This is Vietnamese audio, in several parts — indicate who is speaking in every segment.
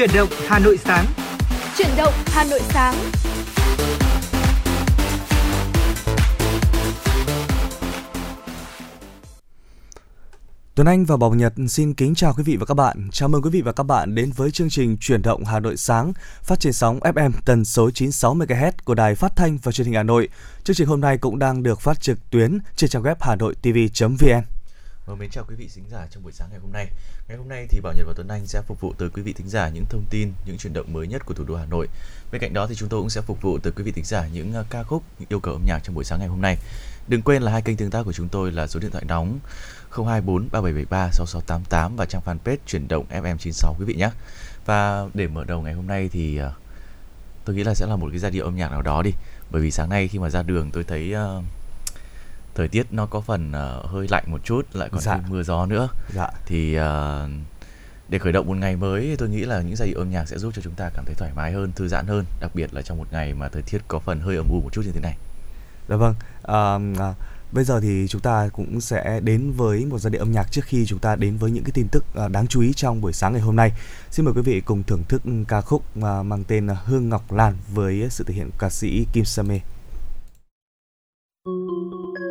Speaker 1: Chuyển động Hà Nội sáng.
Speaker 2: Chuyển động Hà Nội sáng.
Speaker 3: Tuấn Anh và Bảo Nhật xin kính chào quý vị và các bạn. Chào mừng quý vị và các bạn đến với chương trình Chuyển động Hà Nội sáng, phát trên sóng FM tần số 96 MHz của Đài Phát thanh và Truyền hình Hà Nội. Chương trình hôm nay cũng đang được phát trực tuyến trên trang web hanoitv.vn.
Speaker 4: Vâng, mến chào quý vị thính giả trong buổi sáng ngày hôm nay. Ngày hôm nay thì Bảo Nhật và Tuấn Anh sẽ phục vụ tới quý vị thính giả những thông tin, những chuyển động mới nhất của thủ đô Hà Nội. Bên cạnh đó thì chúng tôi cũng sẽ phục vụ tới quý vị thính giả những à, ca khúc, những yêu cầu âm nhạc trong buổi sáng ngày hôm nay. Đừng quên là hai kênh tương tác của chúng tôi là số điện thoại nóng 024 3773 6688 và trang fanpage chuyển động FM96 quý vị nhé. Và để mở đầu ngày hôm nay thì à, tôi nghĩ là sẽ là một cái giai điệu âm nhạc nào đó đi. Bởi vì sáng nay khi mà ra đường tôi thấy uh, thời tiết nó có phần uh, hơi lạnh một chút lại còn
Speaker 3: Dạ.
Speaker 4: mưa gió nữa
Speaker 3: Dạ.
Speaker 4: thì uh, để khởi động một ngày mới tôi nghĩ là những giai điệu âm nhạc sẽ giúp cho chúng ta cảm thấy thoải mái hơn thư giãn hơn đặc biệt là trong một ngày mà thời tiết có phần hơi ẩm u một chút như thế này
Speaker 3: Dạ vâng. À, bây giờ thì chúng ta cũng sẽ đến với một giai điệu âm nhạc trước khi chúng ta đến với những cái tin tức đáng chú ý trong buổi sáng ngày hôm nay. Xin mời quý vị cùng thưởng thức ca khúc mang tên Hương Ngọc Lan với sự thể hiện ca sĩ Kim Same.
Speaker 5: góc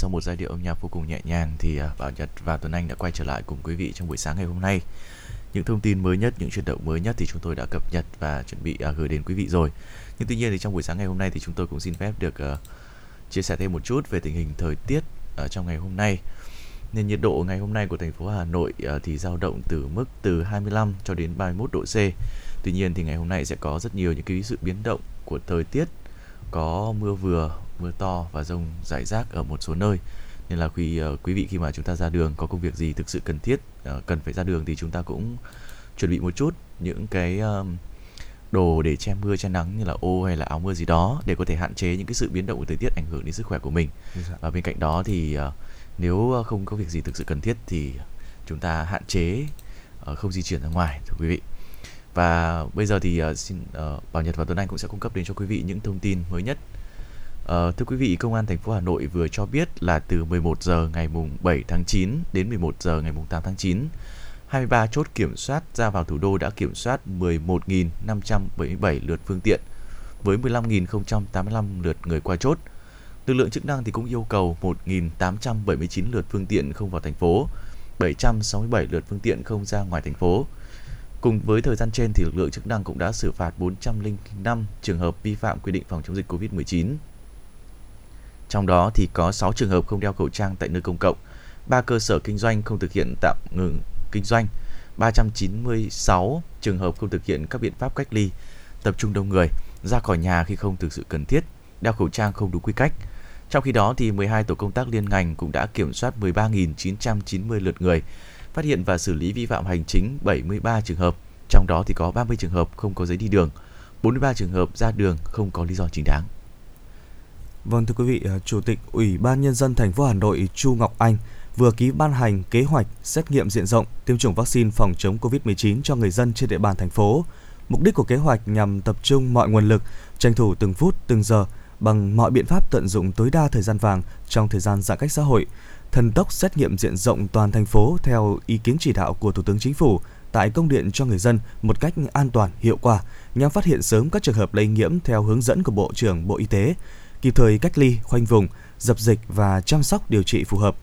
Speaker 4: sau một giai điệu âm nhạc vô cùng nhẹ nhàng thì à, Bảo Nhật và Tuấn Anh đã quay trở lại cùng quý vị trong buổi sáng ngày hôm nay. Những thông tin mới nhất, những chuyển động mới nhất thì chúng tôi đã cập nhật và chuẩn bị à, gửi đến quý vị rồi. Nhưng tuy nhiên thì trong buổi sáng ngày hôm nay thì chúng tôi cũng xin phép được à, chia sẻ thêm một chút về tình hình thời tiết ở trong ngày hôm nay. Nền nhiệt độ ngày hôm nay của thành phố Hà Nội thì dao động từ mức từ 25 cho đến 31 độ C. Tuy nhiên thì ngày hôm nay sẽ có rất nhiều những cái sự biến động của thời tiết có mưa vừa, mưa to và rông rải rác ở một số nơi. Nên là khi uh, quý vị khi mà chúng ta ra đường có công việc gì thực sự cần thiết uh, cần phải ra đường thì chúng ta cũng chuẩn bị một chút những cái uh, đồ để che mưa che nắng như là ô hay là áo mưa gì đó để có thể hạn chế những cái sự biến động của thời tiết ảnh hưởng đến sức khỏe của mình. Và bên cạnh đó thì nếu không có việc gì thực sự cần thiết thì chúng ta hạn chế không di chuyển ra ngoài thưa quý vị và bây giờ thì uh, xin uh, Bảo Nhật và Tuấn Anh cũng sẽ cung cấp đến cho quý vị những thông tin mới nhất Uh, thưa quý vị, Công an thành phố Hà Nội vừa cho biết là từ 11 giờ ngày mùng 7 tháng 9 đến 11 giờ ngày mùng 8 tháng 9, 23 chốt kiểm soát ra vào thủ đô đã kiểm soát 11.577 lượt phương tiện với 15.085 lượt người qua chốt. Lực lượng chức năng thì cũng yêu cầu 1.879 lượt phương tiện không vào thành phố, 767 lượt phương tiện không ra ngoài thành phố. Cùng với thời gian trên thì lực lượng chức năng cũng đã xử phạt 405 trường hợp vi phạm quy định phòng chống dịch COVID-19. Trong đó thì có 6 trường hợp không đeo khẩu trang tại nơi công cộng, 3 cơ sở kinh doanh không thực hiện tạm ngừng kinh doanh, 396 trường hợp không thực hiện các biện pháp cách ly, tập trung đông người, ra khỏi nhà khi không thực sự cần thiết, đeo khẩu trang không đúng quy cách. Trong khi đó thì 12 tổ công tác liên ngành cũng đã kiểm soát 13.990 lượt người, phát hiện và xử lý vi phạm hành chính 73 trường hợp, trong đó thì có 30 trường hợp không có giấy đi đường, 43 trường hợp ra đường không có lý do chính đáng.
Speaker 3: Vâng thưa quý vị, à, Chủ tịch Ủy ban nhân dân thành phố Hà Nội Chu Ngọc Anh vừa ký ban hành kế hoạch xét nghiệm diện rộng tiêm chủng vaccine phòng chống COVID-19 cho người dân trên địa bàn thành phố. Mục đích của kế hoạch nhằm tập trung mọi nguồn lực, tranh thủ từng phút, từng giờ bằng mọi biện pháp tận dụng tối đa thời gian vàng trong thời gian giãn cách xã hội, thần tốc xét nghiệm diện rộng toàn thành phố theo ý kiến chỉ đạo của Thủ tướng Chính phủ tại công điện cho người dân một cách an toàn, hiệu quả nhằm phát hiện sớm các trường hợp lây nhiễm theo hướng dẫn của Bộ trưởng Bộ Y tế, kịp thời cách ly, khoanh vùng, dập dịch và chăm sóc điều trị phù hợp.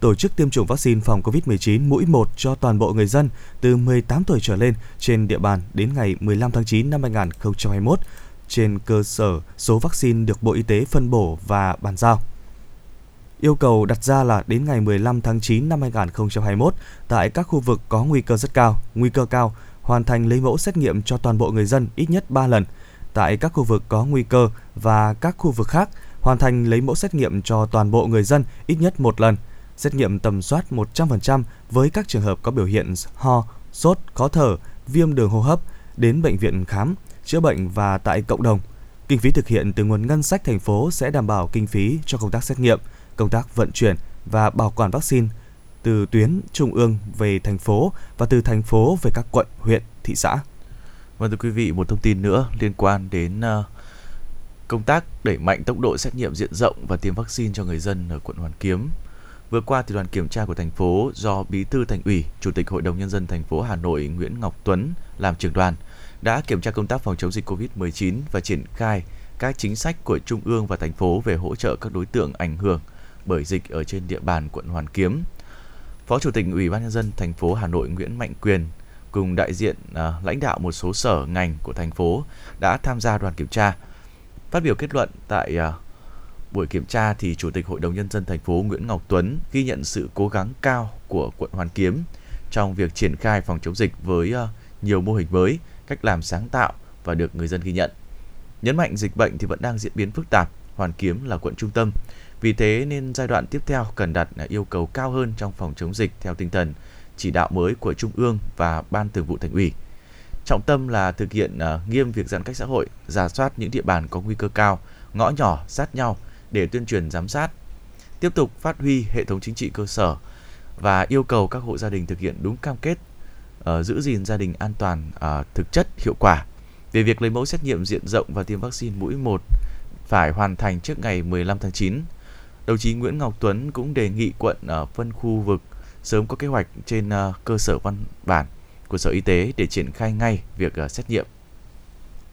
Speaker 3: Tổ chức tiêm chủng vaccine phòng COVID-19 mũi 1 cho toàn bộ người dân từ 18 tuổi trở lên trên địa bàn đến ngày 15 tháng 9 năm 2021 trên cơ sở số vaccine được Bộ Y tế phân bổ và bàn giao. Yêu cầu đặt ra là đến ngày 15 tháng 9 năm 2021 tại các khu vực có nguy cơ rất cao, nguy cơ cao, hoàn thành lấy mẫu xét nghiệm cho toàn bộ người dân ít nhất 3 lần. Tại các khu vực có nguy cơ và các khu vực khác, hoàn thành lấy mẫu xét nghiệm cho toàn bộ người dân ít nhất một lần. Xét nghiệm tầm soát 100% với các trường hợp có biểu hiện ho, sốt, khó thở, viêm đường hô hấp đến bệnh viện khám, chữa bệnh và tại cộng đồng. Kinh phí thực hiện từ nguồn ngân sách thành phố sẽ đảm bảo kinh phí cho công tác xét nghiệm, công tác vận chuyển và bảo quản vaccine từ tuyến trung ương về thành phố và từ thành phố về các quận, huyện, thị xã.
Speaker 4: Vâng thưa quý vị, một thông tin nữa liên quan đến uh, công tác đẩy mạnh tốc độ xét nghiệm diện rộng và tiêm vaccine cho người dân ở quận Hoàn Kiếm. Vừa qua thì đoàn kiểm tra của thành phố do Bí thư Thành ủy, Chủ tịch Hội đồng nhân dân thành phố Hà Nội Nguyễn Ngọc Tuấn làm trưởng đoàn đã kiểm tra công tác phòng chống dịch COVID-19 và triển khai các chính sách của trung ương và thành phố về hỗ trợ các đối tượng ảnh hưởng bởi dịch ở trên địa bàn quận Hoàn Kiếm. Phó Chủ tịch Ủy ban nhân dân thành phố Hà Nội Nguyễn Mạnh Quyền cùng đại diện à, lãnh đạo một số sở ngành của thành phố đã tham gia đoàn kiểm tra. Phát biểu kết luận tại à, buổi kiểm tra thì Chủ tịch Hội đồng nhân dân thành phố Nguyễn Ngọc Tuấn ghi nhận sự cố gắng cao của quận Hoàn Kiếm trong việc triển khai phòng chống dịch với à, nhiều mô hình mới, cách làm sáng tạo và được người dân ghi nhận. Nhấn mạnh dịch bệnh thì vẫn đang diễn biến phức tạp, Hoàn Kiếm là quận trung tâm. Vì thế nên giai đoạn tiếp theo cần đặt yêu cầu cao hơn trong phòng chống dịch theo tinh thần chỉ đạo mới của Trung ương và Ban Thường vụ Thành ủy. Trọng tâm là thực hiện à, nghiêm việc giãn cách xã hội, giả soát những địa bàn có nguy cơ cao, ngõ nhỏ sát nhau để tuyên truyền giám sát. Tiếp tục phát huy hệ thống chính trị cơ sở và yêu cầu các hộ gia đình thực hiện đúng cam kết uh, giữ gìn gia đình an toàn uh, thực chất hiệu quả. Về việc lấy mẫu xét nghiệm diện rộng và tiêm vaccine mũi 1 phải hoàn thành trước ngày 15 tháng 9. Đồng chí Nguyễn Ngọc Tuấn cũng đề nghị quận ở phân khu vực sớm có kế hoạch trên ờ, cơ sở văn bản của Sở Y tế để triển khai ngay việc ờ, xét nghiệm.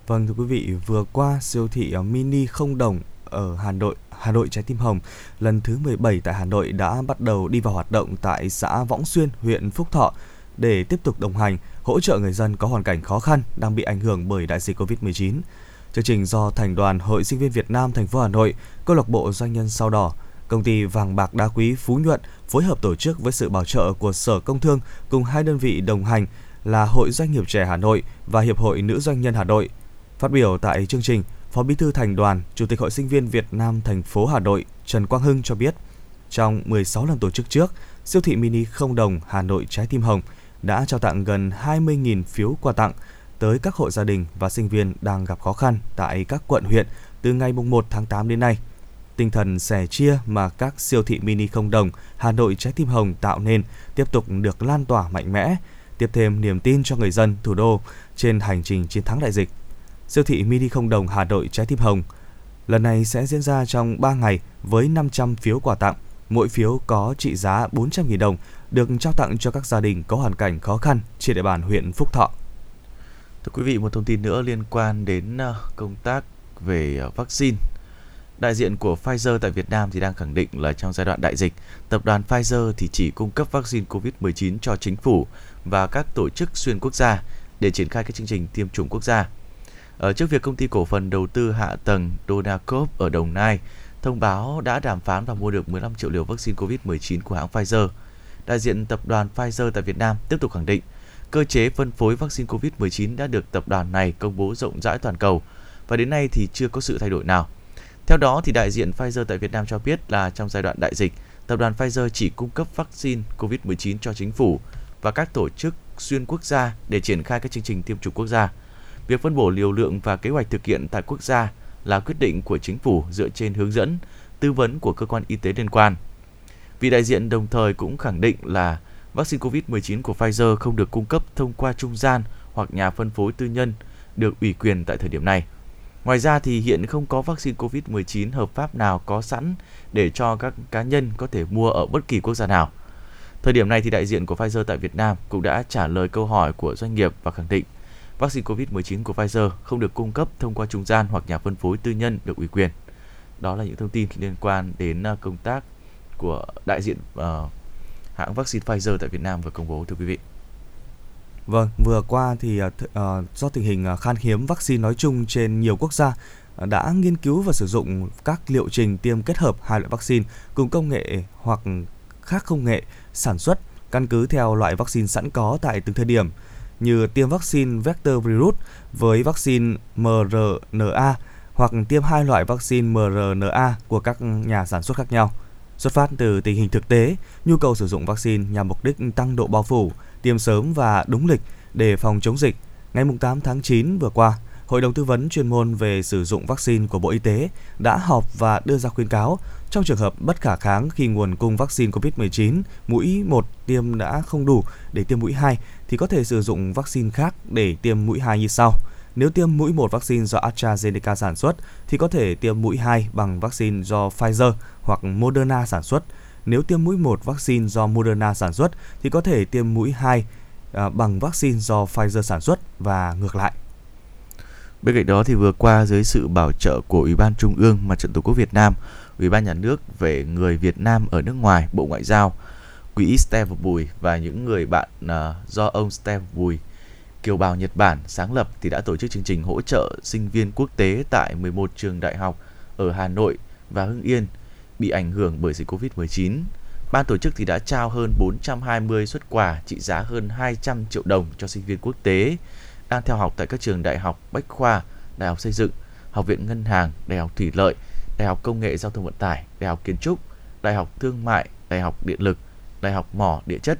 Speaker 3: Vâng thưa quý vị, vừa qua siêu thị mini không đồng ở Hà Nội, Hà Nội Trái Tim Hồng lần thứ 17 tại Hà Nội đã bắt đầu đi vào hoạt động tại xã Võng Xuyên, huyện Phúc Thọ để tiếp tục đồng hành, hỗ trợ người dân có hoàn cảnh khó khăn đang bị ảnh hưởng bởi đại dịch Covid-19. Chương trình do Thành đoàn Hội Sinh viên Việt Nam thành phố Hà Nội, câu lạc bộ doanh nhân sao đỏ, công ty vàng bạc đá quý Phú Nhuận phối hợp tổ chức với sự bảo trợ của Sở Công Thương cùng hai đơn vị đồng hành là Hội Doanh nghiệp trẻ Hà Nội và Hiệp hội Nữ Doanh nhân Hà Nội. Phát biểu tại chương trình, Phó Bí thư Thành đoàn, Chủ tịch Hội Sinh viên Việt Nam thành phố Hà Nội Trần Quang Hưng cho biết, trong 16 lần tổ chức trước, siêu thị mini không đồng Hà Nội Trái Tim Hồng đã trao tặng gần 20.000 phiếu quà tặng tới các hộ gia đình và sinh viên đang gặp khó khăn tại các quận huyện từ ngày 1 tháng 8 đến nay. Tinh thần sẻ chia mà các siêu thị mini không đồng Hà Nội Trái Tim Hồng tạo nên tiếp tục được lan tỏa mạnh mẽ, tiếp thêm niềm tin cho người dân thủ đô trên hành trình chiến thắng đại dịch. Siêu thị mini không đồng Hà Nội Trái Tim Hồng lần này sẽ diễn ra trong 3 ngày với 500 phiếu quà tặng. Mỗi phiếu có trị giá 400.000 đồng được trao tặng cho các gia đình có hoàn cảnh khó khăn trên địa bàn huyện Phúc Thọ.
Speaker 4: Thưa quý vị, một thông tin nữa liên quan đến ờ, công tác về ờ, vaccine. Đại diện của Pfizer tại Việt Nam thì đang khẳng định là trong giai đoạn đại dịch, tập đoàn Pfizer thì chỉ cung cấp vaccine COVID-19 cho chính phủ và các tổ chức xuyên quốc gia để triển khai các chương trình tiêm chủng quốc gia. Ở trước việc công ty cổ phần đầu tư hạ tầng Donacop ở Đồng Nai thông báo đã đàm phán và mua được 15 triệu liều vaccine COVID-19 của hãng Pfizer. Đại diện tập đoàn Pfizer tại Việt Nam tiếp tục khẳng định cơ chế phân phối vaccine COVID-19 đã được tập đoàn này công bố rộng rãi toàn cầu và đến nay thì chưa có sự thay đổi nào. Theo đó thì đại diện Pfizer tại Việt Nam cho biết là trong giai đoạn đại dịch, tập đoàn Pfizer chỉ cung cấp vaccine COVID-19 cho chính phủ và các tổ chức xuyên quốc gia để triển khai các chương trình tiêm chủng quốc gia. Việc phân bổ liều lượng và kế hoạch thực hiện tại quốc gia là quyết định của chính phủ dựa trên hướng dẫn, tư vấn của cơ quan y tế liên quan. Vị đại diện đồng thời cũng khẳng định là vaccine COVID-19 của Pfizer không được cung cấp thông qua trung gian hoặc nhà phân phối tư nhân được ủy quyền tại thời điểm này. Ngoài ra thì hiện không có vaccine COVID-19 hợp pháp nào có sẵn để cho các cá nhân có thể mua ở bất kỳ quốc gia nào. Thời điểm này thì đại diện của Pfizer tại Việt Nam cũng đã trả lời câu hỏi của doanh nghiệp và khẳng định vaccine COVID-19 của Pfizer không được cung cấp thông qua trung gian hoặc nhà phân phối tư nhân được ủy quyền. Đó là những thông tin liên quan đến à, công tác của đại diện uh, hãng vaccine Pfizer tại Việt Nam vừa công bố thưa quý vị.
Speaker 3: Vâng, vừa qua thì uh, do tình hình ờ, khan hiếm vaccine nói chung trên nhiều quốc gia đã nghiên cứu và sử dụng các liệu trình tiêm kết hợp hai loại vaccine cùng công nghệ hoặc khác công nghệ sản xuất căn cứ theo loại vaccine sẵn có tại từng thời điểm như tiêm vaccine vector virus với vaccine mRNA hoặc tiêm hai loại vaccine mRNA của các nhà sản xuất khác nhau. Xuất phát từ tình hình thực tế, nhu cầu sử dụng vaccine nhằm mục đích tăng độ bao phủ, tiêm sớm và đúng lịch để phòng chống dịch. Ngày 8 tháng 9 vừa qua, Hội đồng tư vấn chuyên môn về sử dụng vaccine của Bộ Y tế đã họp và đưa ra khuyến cáo trong trường hợp bất khả kháng khi nguồn cung vaccine COVID-19 mũi 1 tiêm đã không đủ để tiêm mũi 2 thì có thể sử dụng vaccine khác để tiêm mũi 2 như sau. Nếu tiêm mũi 1 vaccine do AstraZeneca sản xuất thì có thể tiêm mũi 2 bằng vaccine do Pfizer hoặc Moderna sản xuất. Nếu tiêm mũi 1 vaccine do Moderna sản xuất thì có thể tiêm mũi 2 à, bằng vaccine do Pfizer sản xuất và ngược lại.
Speaker 4: Bên cạnh đó thì vừa qua dưới sự bảo trợ của Ủy ban Trung ương Mặt trận Tổ quốc Việt Nam, Ủy ban Nhà nước về người Việt Nam ở nước ngoài, Bộ Ngoại giao, Quỹ Steve Bùi và những người bạn uh, do ông Steve Bùi kiều bào Nhật Bản sáng lập thì đã tổ chức chương trình hỗ trợ sinh viên quốc tế tại 11 trường đại học ở Hà Nội và Hưng Yên bị ảnh hưởng bởi dịch Covid-19. Ban tổ chức thì đã trao hơn 420 xuất quà trị giá hơn 200 triệu đồng cho sinh viên quốc tế đang theo học tại các trường đại học Bách Khoa, Đại học Xây dựng, Học viện Ngân hàng, Đại học Thủy lợi, Đại học Công nghệ Giao thông Vận tải, Đại học Kiến trúc, Đại học Thương mại, Đại học Điện lực, Đại học Mỏ Địa chất,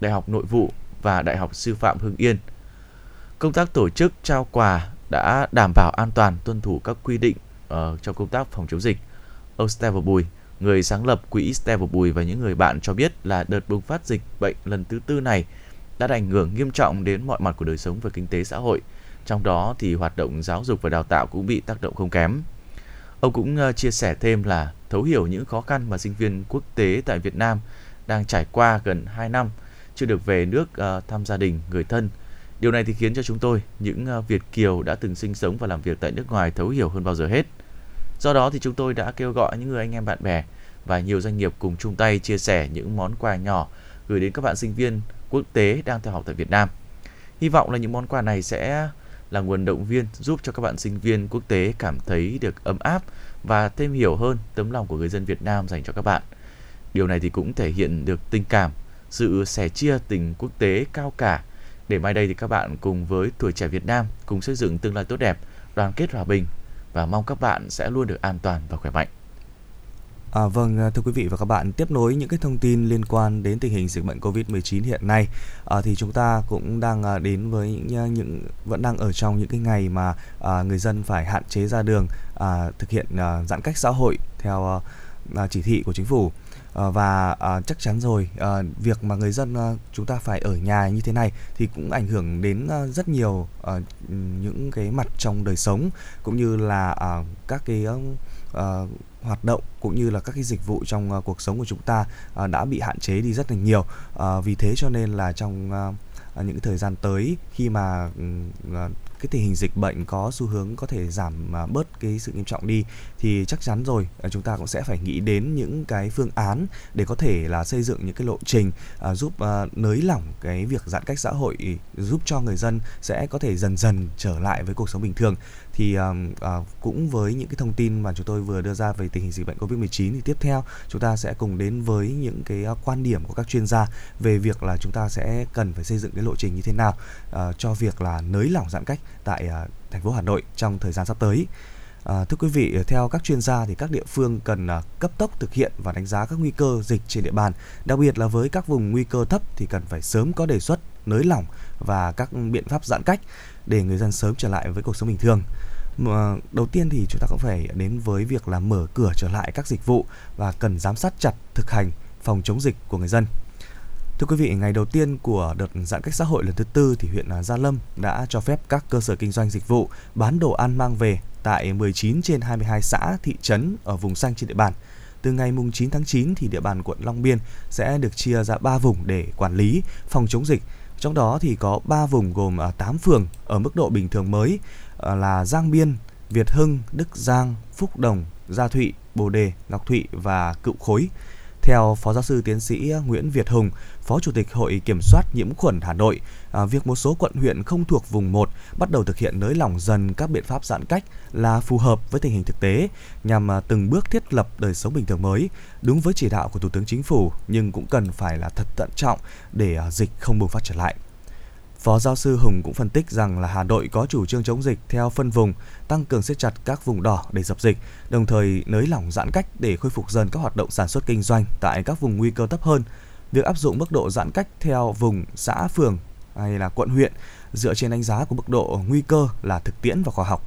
Speaker 4: Đại học Nội vụ và Đại học Sư phạm Hưng Yên. Công tác tổ chức trao quà đã đảm bảo an toàn tuân thủ các quy định uh, trong công tác phòng chống dịch. Ông Steve Bùi, người sáng lập quỹ Steve Bùi và những người bạn cho biết là đợt bùng phát dịch bệnh lần thứ tư này đã ảnh hưởng nghiêm trọng đến mọi mặt của đời sống và kinh tế xã hội. Trong đó thì hoạt động giáo dục và đào tạo cũng bị tác động không kém. Ông cũng uh, chia sẻ thêm là thấu hiểu những khó khăn mà sinh viên quốc tế tại Việt Nam đang trải qua gần 2 năm chưa được về nước uh, thăm gia đình, người thân. Điều này thì khiến cho chúng tôi, những ờ, Việt kiều đã từng sinh sống và làm việc tại nước ngoài thấu hiểu hơn bao giờ hết. Do đó thì chúng tôi đã kêu gọi những người anh em bạn bè và nhiều doanh nghiệp cùng chung tay chia sẻ những món quà nhỏ gửi đến các bạn sinh viên quốc tế đang theo học tại Việt Nam. Hy vọng là những món quà này sẽ là nguồn động viên giúp cho các bạn sinh viên quốc tế cảm thấy được ấm áp và thêm hiểu hơn tấm lòng của người dân Việt Nam dành cho các bạn. Điều này thì cũng thể hiện được tình cảm, sự sẻ chia tình quốc tế cao cả để mai đây thì các bạn cùng với tuổi trẻ Việt Nam cùng xây dựng tương lai tốt đẹp, đoàn kết hòa bình và mong các bạn sẽ luôn được an toàn và khỏe mạnh.
Speaker 3: À, vâng thưa quý vị và các bạn tiếp nối những cái thông tin liên quan đến tình hình dịch bệnh Covid-19 hiện nay à, thì chúng ta cũng đang à, đến với những à, những vẫn đang ở trong những cái ngày mà à, người dân phải hạn chế ra đường à, thực hiện à, giãn cách xã hội theo à, à chỉ thị của chính phủ Ờ, và à, chắc chắn rồi à, việc mà người dân à, chúng ta phải ở nhà như thế này thì cũng ảnh hưởng đến à, rất nhiều à, những cái mặt trong đời sống cũng như là à, các cái uh, hoạt động cũng như là các cái dịch vụ trong uh, cuộc sống của chúng ta uh, đã bị hạn chế đi rất là nhiều. Uh, vì thế cho nên là trong uh, những thời gian tới khi mà uh, cái tình hình dịch bệnh có xu hướng có thể giảm à, bớt cái sự nghiêm trọng đi, thì chắc chắn rồi à, chúng ta cũng sẽ phải nghĩ đến những cái phương án để có thể là xây dựng những cái lộ trình à, giúp nới lỏng cái việc giãn cách xã hội, giúp cho người dân sẽ có thể dần dần trở lại với cuộc sống bình thường thì uh, uh, cũng với những cái thông tin mà chúng tôi vừa đưa ra về tình hình dịch bệnh Covid-19 thì tiếp theo chúng ta sẽ cùng đến với những cái ờ, quan điểm của các chuyên gia về việc là chúng ta sẽ cần phải xây dựng cái lộ trình như thế nào uh, cho việc là nới lỏng giãn cách tại uh, thành phố Hà Nội trong thời gian sắp tới. À, thưa quý vị, theo các chuyên gia thì các địa phương cần à, cấp tốc thực hiện và đánh giá các nguy cơ dịch trên địa bàn, đặc biệt là với các vùng nguy cơ thấp thì cần phải sớm có đề xuất nới lỏng và các biện pháp giãn cách để người dân sớm trở lại với cuộc sống bình thường. Mà đầu tiên thì chúng ta cũng phải đến với việc là mở cửa trở lại các dịch vụ và cần giám sát chặt thực hành phòng chống dịch của người dân. Thưa quý vị, ngày đầu tiên của đợt giãn cách xã hội lần thứ tư thì huyện à, Gia Lâm đã cho phép các cơ sở kinh doanh dịch vụ bán đồ ăn mang về tại 19 trên 22 xã, thị trấn ở vùng xanh trên địa bàn. Từ ngày mùng 9 tháng 9 thì địa bàn quận Long Biên sẽ được chia ra 3 vùng để quản lý phòng chống dịch trong đó thì có 3 vùng gồm à, 8 phường ở mức độ bình thường mới à, là Giang Biên, Việt Hưng, Đức Giang, Phúc Đồng, Gia Thụy, Bồ Đề, Ngọc Thụy và Cựu Khối. Theo Phó Giáo sư Tiến sĩ Nguyễn Việt Hùng, Phó Chủ tịch Hội Kiểm soát Nhiễm khuẩn Hà Nội, à, việc một số quận huyện không thuộc vùng 1 bắt đầu thực hiện nới lỏng dần các biện pháp giãn cách là phù hợp với tình hình thực tế nhằm à, từng bước thiết lập đời sống bình thường mới, đúng với chỉ đạo của Thủ tướng Chính phủ nhưng cũng cần phải là thật thận trọng để à, dịch không bùng phát trở lại. Phó giáo sư Hùng cũng phân tích rằng là Hà Nội có chủ trương chống dịch theo phân vùng, tăng cường siết chặt các vùng đỏ để dập dịch, đồng thời nới lỏng giãn cách để khôi phục dần các hoạt động sản xuất kinh doanh tại các vùng nguy cơ thấp hơn. Việc áp dụng mức độ giãn cách theo vùng, xã, phường hay là quận huyện dựa trên đánh giá của mức độ nguy cơ là thực tiễn và khoa học.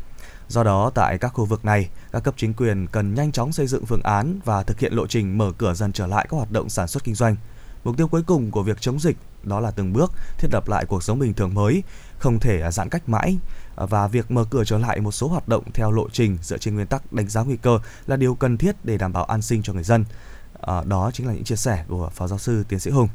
Speaker 3: Do đó, tại các khu vực này, các cấp chính quyền cần nhanh chóng xây dựng phương án và thực hiện lộ trình mở cửa dần trở lại các hoạt động sản xuất kinh doanh. Mục tiêu cuối cùng của việc chống dịch đó là từng bước thiết lập lại cuộc sống bình thường mới, không thể à, giãn cách mãi và việc mở cửa trở lại một số hoạt động theo lộ trình dựa trên nguyên tắc đánh giá nguy cơ là điều cần thiết để đảm bảo an sinh cho người dân. À, đó chính là những chia sẻ của phó giáo sư tiến sĩ Hùng.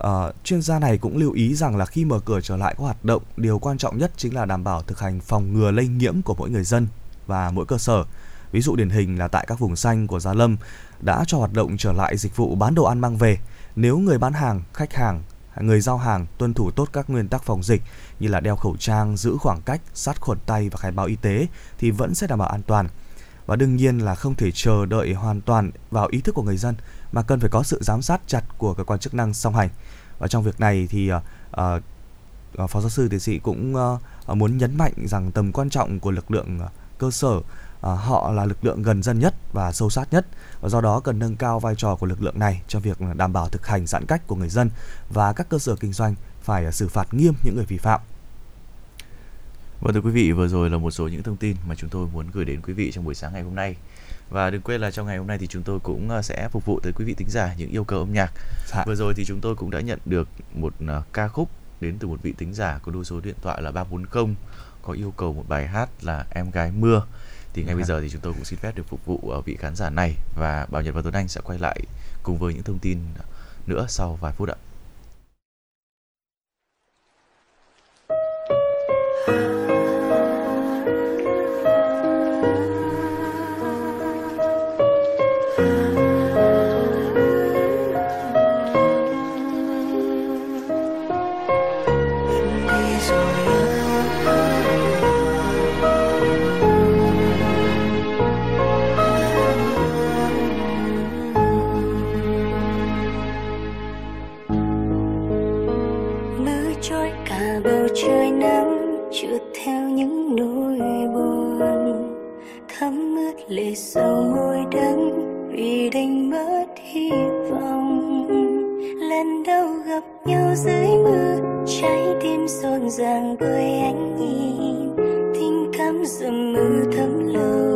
Speaker 3: À, chuyên gia này cũng lưu ý rằng là khi mở cửa trở lại các hoạt động, điều quan trọng nhất chính là đảm bảo thực hành phòng ngừa lây nhiễm của mỗi người dân và mỗi cơ sở. Ví dụ điển hình là tại các vùng xanh của Gia Lâm đã cho hoạt động trở lại dịch vụ bán đồ ăn mang về. Nếu người bán hàng, khách hàng người giao hàng tuân thủ tốt các nguyên tắc phòng dịch như là đeo khẩu trang, giữ khoảng cách, sát khuẩn tay và khai báo y tế thì vẫn sẽ đảm bảo an toàn. Và đương nhiên là không thể chờ đợi hoàn toàn vào ý thức của người dân mà cần phải có sự giám sát chặt của cơ quan chức năng song hành. Và trong việc này thì uh, uh, phó giáo sư tiến sĩ cũng uh, muốn nhấn mạnh rằng tầm quan trọng của lực lượng uh, cơ sở À, họ là lực lượng gần dân nhất và sâu sát nhất và do đó cần nâng cao vai trò của lực lượng này cho việc đảm bảo thực hành giãn cách của người dân và các cơ sở kinh doanh phải xử phạt nghiêm những người vi phạm.
Speaker 4: Vâng thưa quý vị, vừa rồi là một số những thông tin mà chúng tôi muốn gửi đến quý vị trong buổi sáng ngày hôm nay. Và đừng quên là trong ngày hôm nay thì chúng tôi cũng à, sẽ phục vụ tới quý vị thính giả những yêu cầu âm nhạc. Dạ. Vừa rồi thì chúng tôi cũng đã nhận được một ca khúc đến từ một vị thính giả có đuôi số điện thoại là 340 có yêu cầu một bài hát là Em gái mưa thì ngay bây giờ thì chúng tôi cũng xin phép được phục vụ ờ, vị khán giả này và Bảo Nhật và Tuấn Anh sẽ quay lại cùng với những thông tin nữa sau vài phút ạ.
Speaker 5: thấm ướt lệ sầu môi đắng vì đành mất hy vọng. Lần đầu gặp nhau dưới mưa, trái tim rộn ràng bởi ánh nhìn. Tình cảm dầm mưa thấm lâu.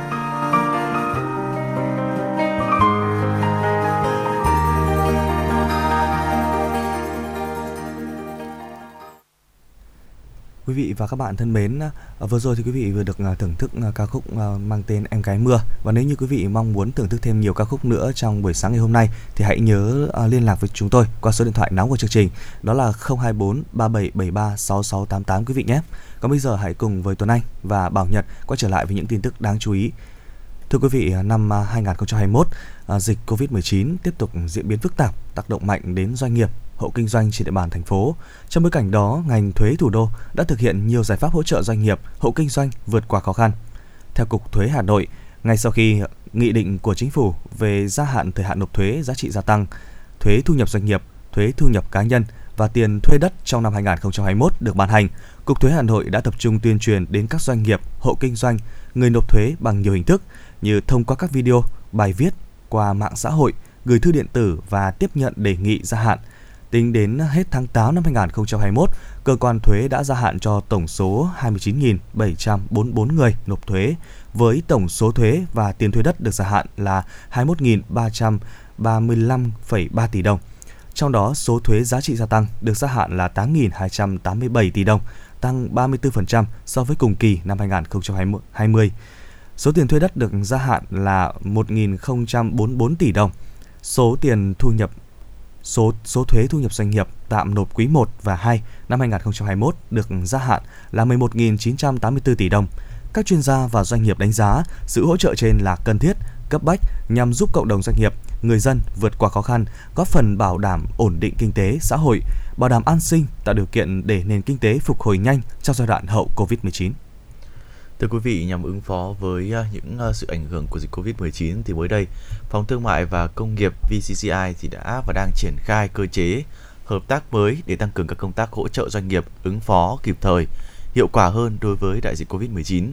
Speaker 3: Quý vị và các bạn thân mến, à, vừa rồi thì quý vị vừa được à, thưởng thức à, ca khúc mang tên Em gái mưa và nếu như quý vị mong muốn thưởng thức thêm nhiều ca khúc nữa trong buổi sáng ngày hôm nay thì hãy nhớ liên lạc với chúng tôi qua số điện thoại nóng của chương trình đó là 024 3773 6688 quý vị nhé. Còn bây giờ hãy cùng với Tuấn Anh và Bảo Nhật quay trở lại với những tin tức đáng chú ý. Thưa quý vị, năm à, 2021, à, dịch Covid-19 tiếp tục diễn biến phức tạp, tác động mạnh đến doanh nghiệp, hộ kinh doanh trên địa bàn thành phố. Trong bối cảnh đó, ngành thuế thủ đô đã thực hiện nhiều giải pháp hỗ trợ doanh nghiệp, hộ kinh doanh vượt qua khó khăn. Theo Cục Thuế Hà Nội, ngay sau khi nghị định của chính phủ về gia hạn thời hạn nộp thuế giá trị gia tăng, thuế thu nhập doanh nghiệp, thuế thu nhập cá nhân và tiền thuê đất trong năm 2021 được ban hành, Cục Thuế Hà Nội đã tập trung tuyên truyền đến các doanh nghiệp, hộ kinh doanh, người nộp thuế bằng nhiều hình thức như thông qua các video, bài viết, qua mạng xã hội, gửi thư điện tử và tiếp nhận đề nghị gia hạn. Tính đến hết tháng 8 năm 2021, cơ quan thuế đã gia hạn cho tổng số 29.744 người nộp thuế, với tổng số thuế và tiền thuê đất được gia hạn là 21.335,3 tỷ đồng. Trong đó, số thuế giá trị gia tăng được gia hạn là 8.287 tỷ đồng, tăng 34% so với cùng kỳ năm 2020. Số tiền thuê đất được gia hạn là 1.044 tỷ đồng. Số tiền thu nhập số số thuế thu nhập doanh nghiệp tạm nộp quý 1 và 2 năm 2021 được gia hạn là 11.984 tỷ đồng. Các chuyên gia và doanh nghiệp đánh giá sự hỗ trợ trên là cần thiết, cấp bách nhằm giúp cộng đồng doanh nghiệp, người dân vượt qua khó khăn, góp phần bảo đảm ổn định kinh tế, xã hội, bảo đảm an sinh, tạo điều kiện để nền kinh tế phục hồi nhanh trong giai đoạn hậu Covid-19.
Speaker 4: Thưa quý vị, nhằm ứng phó với à, những à, sự ảnh hưởng của dịch Covid-19 thì mới đây, Phòng Thương mại và Công nghiệp VCCI thì đã và đang triển khai cơ chế hợp tác mới để tăng cường các công tác hỗ trợ doanh nghiệp ứng phó kịp thời, hiệu quả hơn đối với đại dịch Covid-19,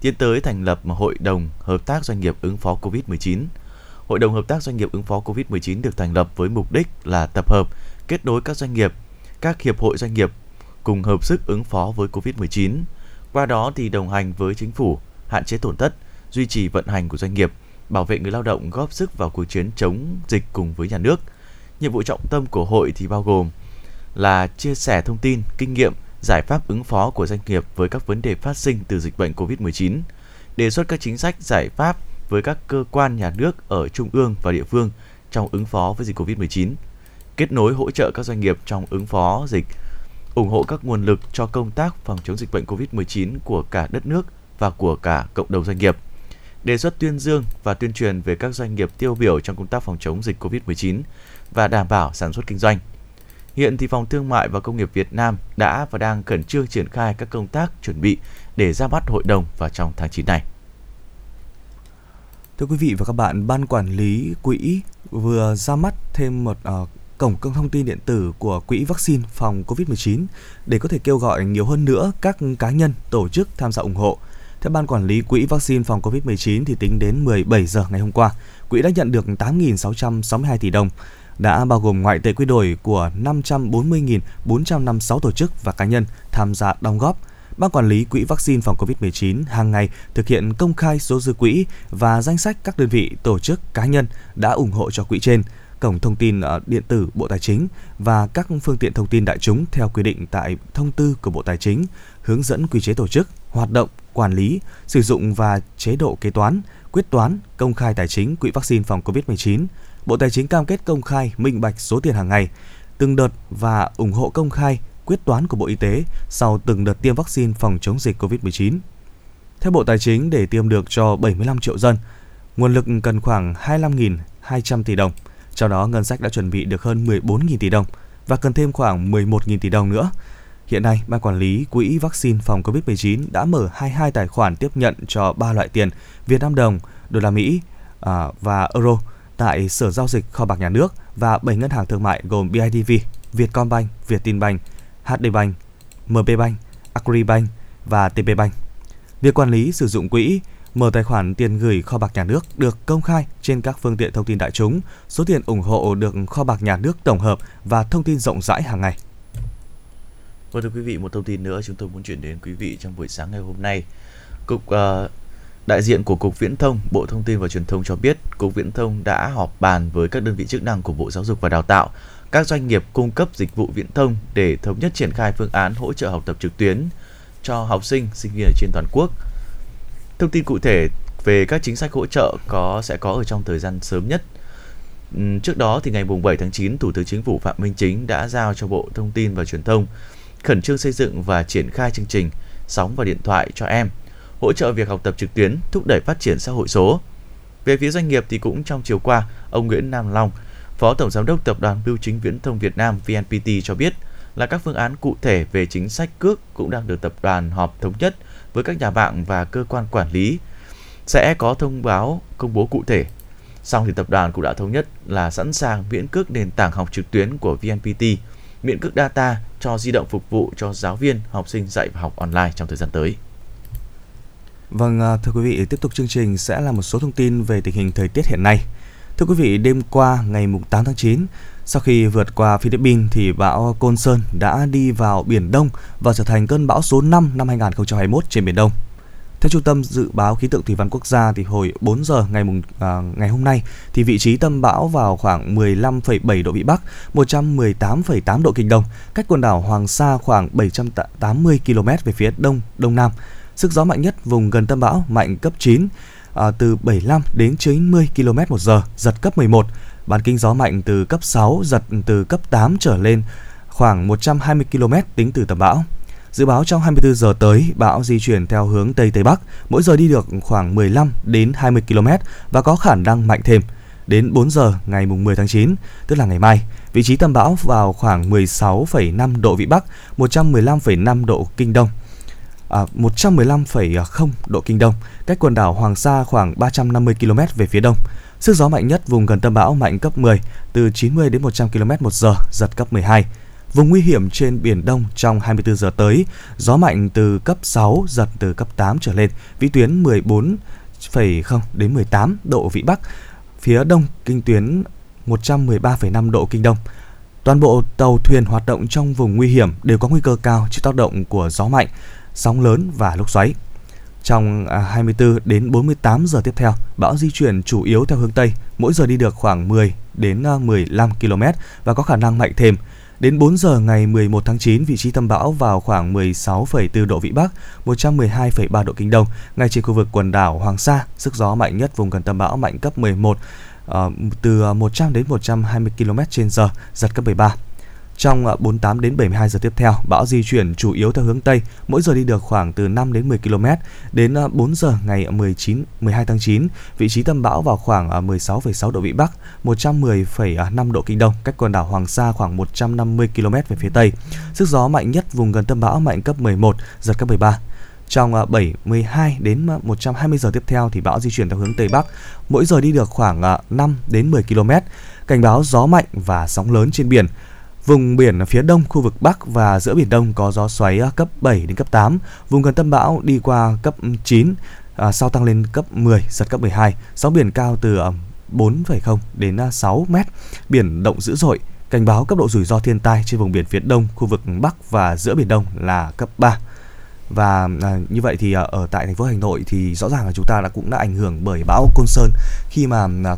Speaker 4: tiến tới thành lập Hội đồng Hợp tác Doanh nghiệp ứng phó Covid-19. Hội đồng Hợp tác Doanh nghiệp ứng phó Covid-19 được thành lập với mục đích là tập hợp, kết nối các doanh nghiệp, các hiệp hội doanh nghiệp cùng hợp sức ứng phó với Covid-19, qua đó thì đồng hành với chính phủ, hạn chế tổn thất, duy trì vận hành của doanh nghiệp, bảo vệ người lao động góp sức vào cuộc chiến chống dịch cùng với nhà nước. Nhiệm vụ trọng tâm của hội thì bao gồm là chia sẻ thông tin, kinh nghiệm, giải pháp ứng phó của doanh nghiệp với các vấn đề phát sinh từ dịch bệnh COVID-19, đề xuất các chính sách giải pháp với các cơ quan nhà nước ở trung ương và địa phương trong ứng phó với dịch COVID-19, kết nối hỗ trợ các doanh nghiệp trong ứng phó dịch ủng hộ các nguồn lực cho công tác phòng chống dịch bệnh COVID-19 của cả đất nước và của cả cộng đồng doanh nghiệp. Đề xuất tuyên dương và tuyên truyền về các doanh nghiệp tiêu biểu trong công tác phòng chống dịch COVID-19 và đảm bảo sản xuất kinh doanh. Hiện thì Phòng Thương mại và Công nghiệp Việt Nam đã và đang khẩn trương triển khai các công tác chuẩn bị để ra mắt hội đồng vào trong tháng 9 này.
Speaker 3: Thưa quý vị và các bạn, Ban Quản lý Quỹ vừa ra mắt thêm một uh, cổng công thông tin điện tử của Quỹ vaccine phòng COVID-19 để có thể kêu gọi nhiều hơn nữa các cá nhân, tổ chức tham gia ủng hộ. Theo Ban Quản lý Quỹ vaccine phòng COVID-19 thì tính đến 17 giờ ngày hôm qua, Quỹ đã nhận được 8.662 tỷ đồng, đã bao gồm ngoại tệ quy đổi của 540.456 tổ chức và cá nhân tham gia đóng góp. Ban quản lý quỹ vaccine phòng COVID-19 hàng ngày thực hiện công khai số dư quỹ và danh sách các đơn vị, tổ chức, cá nhân đã ủng hộ cho quỹ trên, cổng thông tin ờ, điện tử Bộ Tài chính và các phương tiện thông tin đại chúng theo quy định tại thông tư của Bộ Tài chính, hướng dẫn quy chế tổ chức, hoạt động, quản lý, sử dụng và chế độ kế toán, quyết toán, công khai tài chính quỹ vaccine phòng COVID-19. Bộ Tài chính cam kết công khai, minh bạch số tiền hàng ngày, từng đợt và ủng hộ công khai quyết toán của Bộ Y tế sau từng đợt tiêm vaccine phòng chống dịch COVID-19. Theo Bộ Tài chính, để tiêm được cho 75 triệu dân, nguồn lực cần khoảng 25.200 tỷ đồng. Trong đó, ngân sách đã chuẩn bị được hơn 14.000 tỷ đồng và cần thêm khoảng 11.000 tỷ đồng nữa. Hiện nay, Ban Quản lý Quỹ Vaccine phòng COVID-19 đã mở 22 tài khoản tiếp nhận cho 3 loại tiền Việt Nam đồng, đô la Mỹ à, và euro tại Sở Giao dịch Kho bạc Nhà nước và 7 ngân hàng thương mại gồm BIDV, Vietcombank, Vietinbank, HD Bank, MB Bank, Agribank và TP Bank. Việc quản lý sử dụng quỹ Mở tài khoản tiền gửi kho bạc nhà nước được công khai trên các phương tiện thông tin đại chúng. Số tiền ủng hộ được kho bạc nhà nước tổng hợp và thông tin rộng rãi hàng ngày.
Speaker 4: Vâng thưa quý vị, một thông tin nữa chúng tôi muốn chuyển đến quý vị trong buổi sáng ngày hôm nay. Cục uh, đại diện của Cục Viễn thông, Bộ Thông tin và Truyền thông cho biết, Cục Viễn thông đã họp bàn với các đơn vị chức năng của Bộ Giáo dục và Đào tạo, các doanh nghiệp cung cấp dịch vụ viễn thông để thống nhất triển khai phương án hỗ trợ học tập trực tuyến cho học sinh, sinh viên ở trên toàn quốc. Thông tin cụ thể về các chính sách hỗ trợ có sẽ có ở trong thời gian sớm nhất. Trước đó thì ngày 7 tháng 9, Thủ tướng Chính phủ Phạm Minh Chính đã giao cho Bộ Thông tin và Truyền thông khẩn trương xây dựng và triển khai chương trình sóng và điện thoại cho em, hỗ trợ việc học tập trực tuyến, thúc đẩy phát triển xã hội số. Về phía doanh nghiệp thì cũng trong chiều qua, ông Nguyễn Nam Long, Phó Tổng Giám đốc Tập đoàn Bưu chính Viễn thông Việt Nam VNPT cho biết là các phương án cụ thể về chính sách cước cũng đang được tập đoàn họp thống nhất với các nhà mạng và cơ quan quản lý sẽ có thông báo công bố cụ thể. Song thì tập đoàn cũng đã thống nhất là sẵn sàng miễn cước nền tảng học trực tuyến của VNPT, miễn cước data cho di động phục vụ cho giáo viên, học sinh dạy và học online trong thời gian tới.
Speaker 3: Vâng, à, thưa quý vị, tiếp tục chương trình sẽ là một số thông tin về tình hình thời tiết hiện nay. Thưa quý vị, đêm qua ngày 8 tháng 9, sau khi vượt qua Philippines thì bão Côn Sơn đã đi vào Biển Đông và trở thành cơn bão số 5 năm 2021 trên Biển Đông. Theo Trung tâm Dự báo Khí tượng Thủy văn Quốc gia thì hồi 4 giờ ngày mùng, à, ngày hôm nay thì vị trí tâm bão vào khoảng 15,7 độ vĩ Bắc, 118,8 độ kinh Đông, cách quần đảo Hoàng Sa khoảng 780 km về phía đông đông nam. Sức gió mạnh nhất vùng gần tâm bão mạnh cấp 9 à, từ 75 đến 90 km một giờ, giật cấp 11. Bán kính gió mạnh từ cấp 6, giật từ cấp 8 trở lên khoảng 120 km tính từ tâm bão. Dự báo trong 24 giờ tới, bão di chuyển theo hướng Tây Tây Bắc, mỗi giờ đi được khoảng 15 đến 20 km và có khả năng mạnh thêm. Đến 4 giờ ngày 10 tháng 9, tức là ngày mai, vị trí tâm bão vào khoảng 16,5 độ vĩ Bắc, 115,5 độ kinh Đông, à, 115,0 độ kinh Đông, cách quần đảo Hoàng Sa khoảng 350 km về phía đông. Sức gió mạnh nhất vùng gần tâm bão mạnh cấp 10, từ 90 đến 100 km một giờ, giật cấp 12. Vùng nguy hiểm trên Biển Đông trong 24 giờ tới, gió mạnh từ cấp 6, giật từ cấp 8 trở lên, vĩ tuyến 14,0 đến 18 độ vĩ Bắc, phía đông kinh tuyến 113,5 độ kinh Đông. Toàn bộ tàu thuyền hoạt động trong vùng nguy hiểm đều có nguy cơ cao chịu tác động của gió mạnh, sóng lớn và lốc xoáy. Trong à, 24 đến 48 giờ tiếp theo, bão di chuyển chủ yếu theo hướng Tây, mỗi giờ đi được khoảng 10 đến à, 15 km và có khả năng mạnh thêm. Đến 4 giờ ngày 11 tháng 9, vị trí tâm bão vào khoảng 16,4 độ Vĩ Bắc, 112,3 độ Kinh Đông, ngay trên khu vực quần đảo Hoàng Sa. Sức gió mạnh nhất vùng gần tâm bão mạnh cấp 11, ờ, từ à, 100 đến 120 km trên giờ, giật cấp 13. Trong à, 48 đến 72 giờ tiếp theo, bão di chuyển chủ yếu theo hướng Tây, mỗi giờ đi được khoảng từ 5 đến 10 km. Đến à, 4 giờ ngày 19 12 tháng 9, vị trí tâm bão vào khoảng à, 16,6 độ vĩ Bắc, 110,5 độ kinh Đông, cách quần đảo Hoàng Sa khoảng 150 km về phía Tây. Sức gió mạnh nhất vùng gần tâm bão mạnh cấp 11, giật cấp 13. Trong 72 đến 120 giờ tiếp theo thì bão di chuyển theo hướng Tây Bắc, mỗi giờ đi được khoảng 5 đến 10 km. Cảnh báo gió mạnh và sóng lớn trên biển. Vùng biển ở phía đông khu vực Bắc và giữa Biển Đông có gió xoáy à, cấp 7 đến cấp 8. Vùng gần tâm bão đi qua cấp 9, à, sau tăng lên cấp 10, giật cấp 12. Sóng biển cao từ à, 4,0 đến 6 à, mét. Biển động dữ dội. Cảnh báo cấp độ rủi ro thiên tai trên vùng biển phía đông, khu vực Bắc và giữa Biển Đông là cấp 3 và à, như vậy thì à, ở tại thành phố Hà Nội thì rõ ràng là chúng ta đã cũng đã ảnh hưởng bởi bão Côn Sơn khi mà à,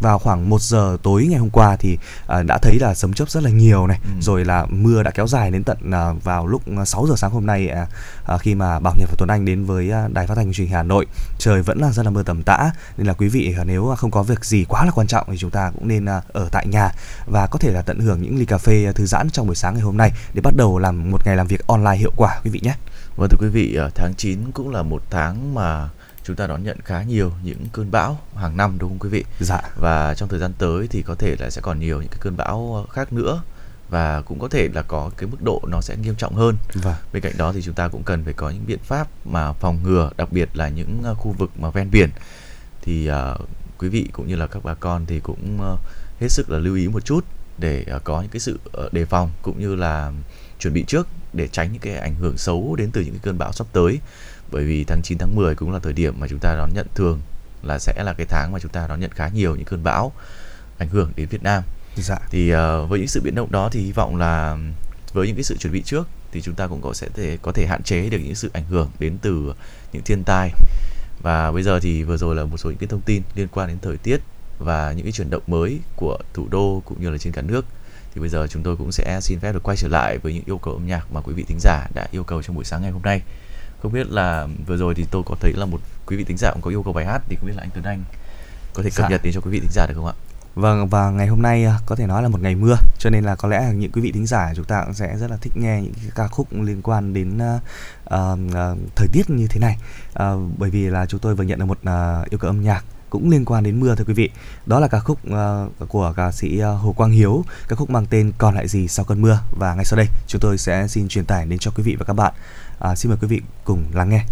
Speaker 3: vào khoảng 1 giờ tối ngày hôm qua thì à, đã thấy là sấm chớp rất là nhiều này ừ. rồi là mưa đã kéo dài đến tận à, vào lúc 6 giờ sáng hôm nay à, à, khi mà Bảo Nhật và Tuấn Anh đến với à, đài phát thanh truyền hình Hà Nội trời vẫn là rất là mưa tầm tã nên là quý vị à, nếu không có việc gì quá là quan trọng thì chúng ta cũng nên à, ở tại nhà và có thể là tận hưởng những ly cà phê thư giãn trong buổi sáng ngày hôm nay để bắt đầu làm một ngày làm việc online hiệu quả quý vị nhé.
Speaker 4: Vâng thưa quý vị, tháng 9 cũng là một tháng mà chúng ta đón nhận khá nhiều những cơn bão hàng năm đúng không quý vị?
Speaker 3: Dạ.
Speaker 4: Và trong thời gian tới thì có thể là sẽ còn nhiều những cái cơn bão khác nữa và cũng có thể là có cái mức độ nó sẽ nghiêm trọng hơn.
Speaker 3: Vâng.
Speaker 4: Bên cạnh đó thì chúng ta cũng cần phải có những biện pháp mà phòng ngừa, đặc biệt là những ờ, khu vực mà ven biển thì uh, quý vị cũng như là các bà con thì cũng uh, hết sức là lưu ý một chút để uh, có những cái sự uh, đề phòng cũng như là chuẩn bị trước để tránh những cái ảnh hưởng xấu đến từ những cái cơn bão sắp tới bởi vì tháng 9 tháng 10 cũng là thời điểm mà chúng ta đón nhận thường là sẽ là cái tháng mà chúng ta đón nhận khá nhiều những cơn bão ảnh hưởng đến Việt Nam.
Speaker 3: Dạ.
Speaker 4: Thì uh, với những sự biến động đó thì hy vọng là với những cái sự chuẩn bị trước thì chúng ta cũng có sẽ thể có thể hạn chế được những sự ảnh hưởng đến từ những thiên tai. Và bây giờ thì vừa rồi là một số những cái thông tin liên quan đến thời tiết và những cái chuyển động mới của thủ đô cũng như là trên cả nước. Thì bây giờ chúng tôi cũng sẽ xin phép được quay trở lại với những yêu cầu âm nhạc mà quý vị thính giả đã yêu cầu trong buổi sáng ngày hôm nay. Không biết là vừa rồi thì tôi có thấy là một quý vị thính giả cũng có yêu cầu bài hát thì không biết là anh Tuấn Anh có thể cập
Speaker 3: Dạ.
Speaker 4: nhật đến cho quý vị thính giả được không ạ?
Speaker 3: Vâng và ngày hôm nay à, có thể nói là một ngày mưa cho nên là có lẽ những quý vị thính giả chúng ta cũng sẽ rất là thích nghe những cái ca khúc liên quan đến à, à, thời tiết như thế này à, bởi vì là chúng tôi vừa nhận được một à, yêu cầu âm nhạc cũng liên quan đến mưa thưa quý vị đó là ca khúc à, của ca sĩ Hồ Quang Hiếu ca khúc mang tên còn lại gì sau cơn mưa và ngay sau đây chúng tôi sẽ xin truyền tải đến cho quý vị và các bạn à, xin mời quý vị cùng lắng nghe.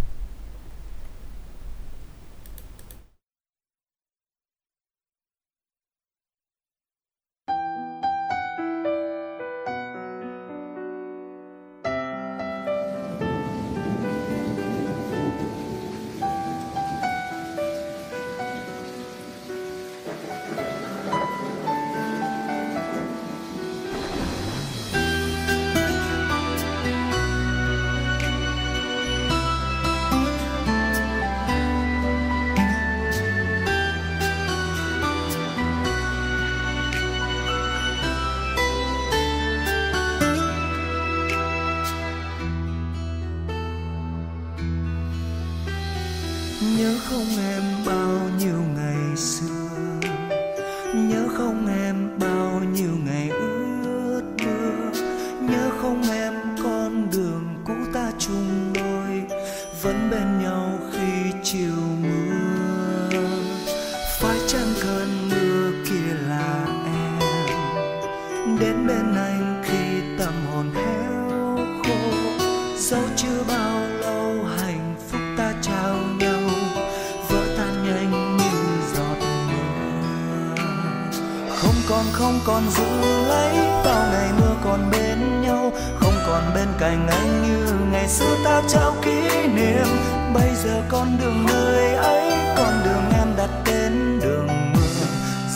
Speaker 6: Cạnh anh như ngày xưa ta trao kỷ niệm. Bây giờ con đường nơi ấy, con đường em đặt tên đường mưa.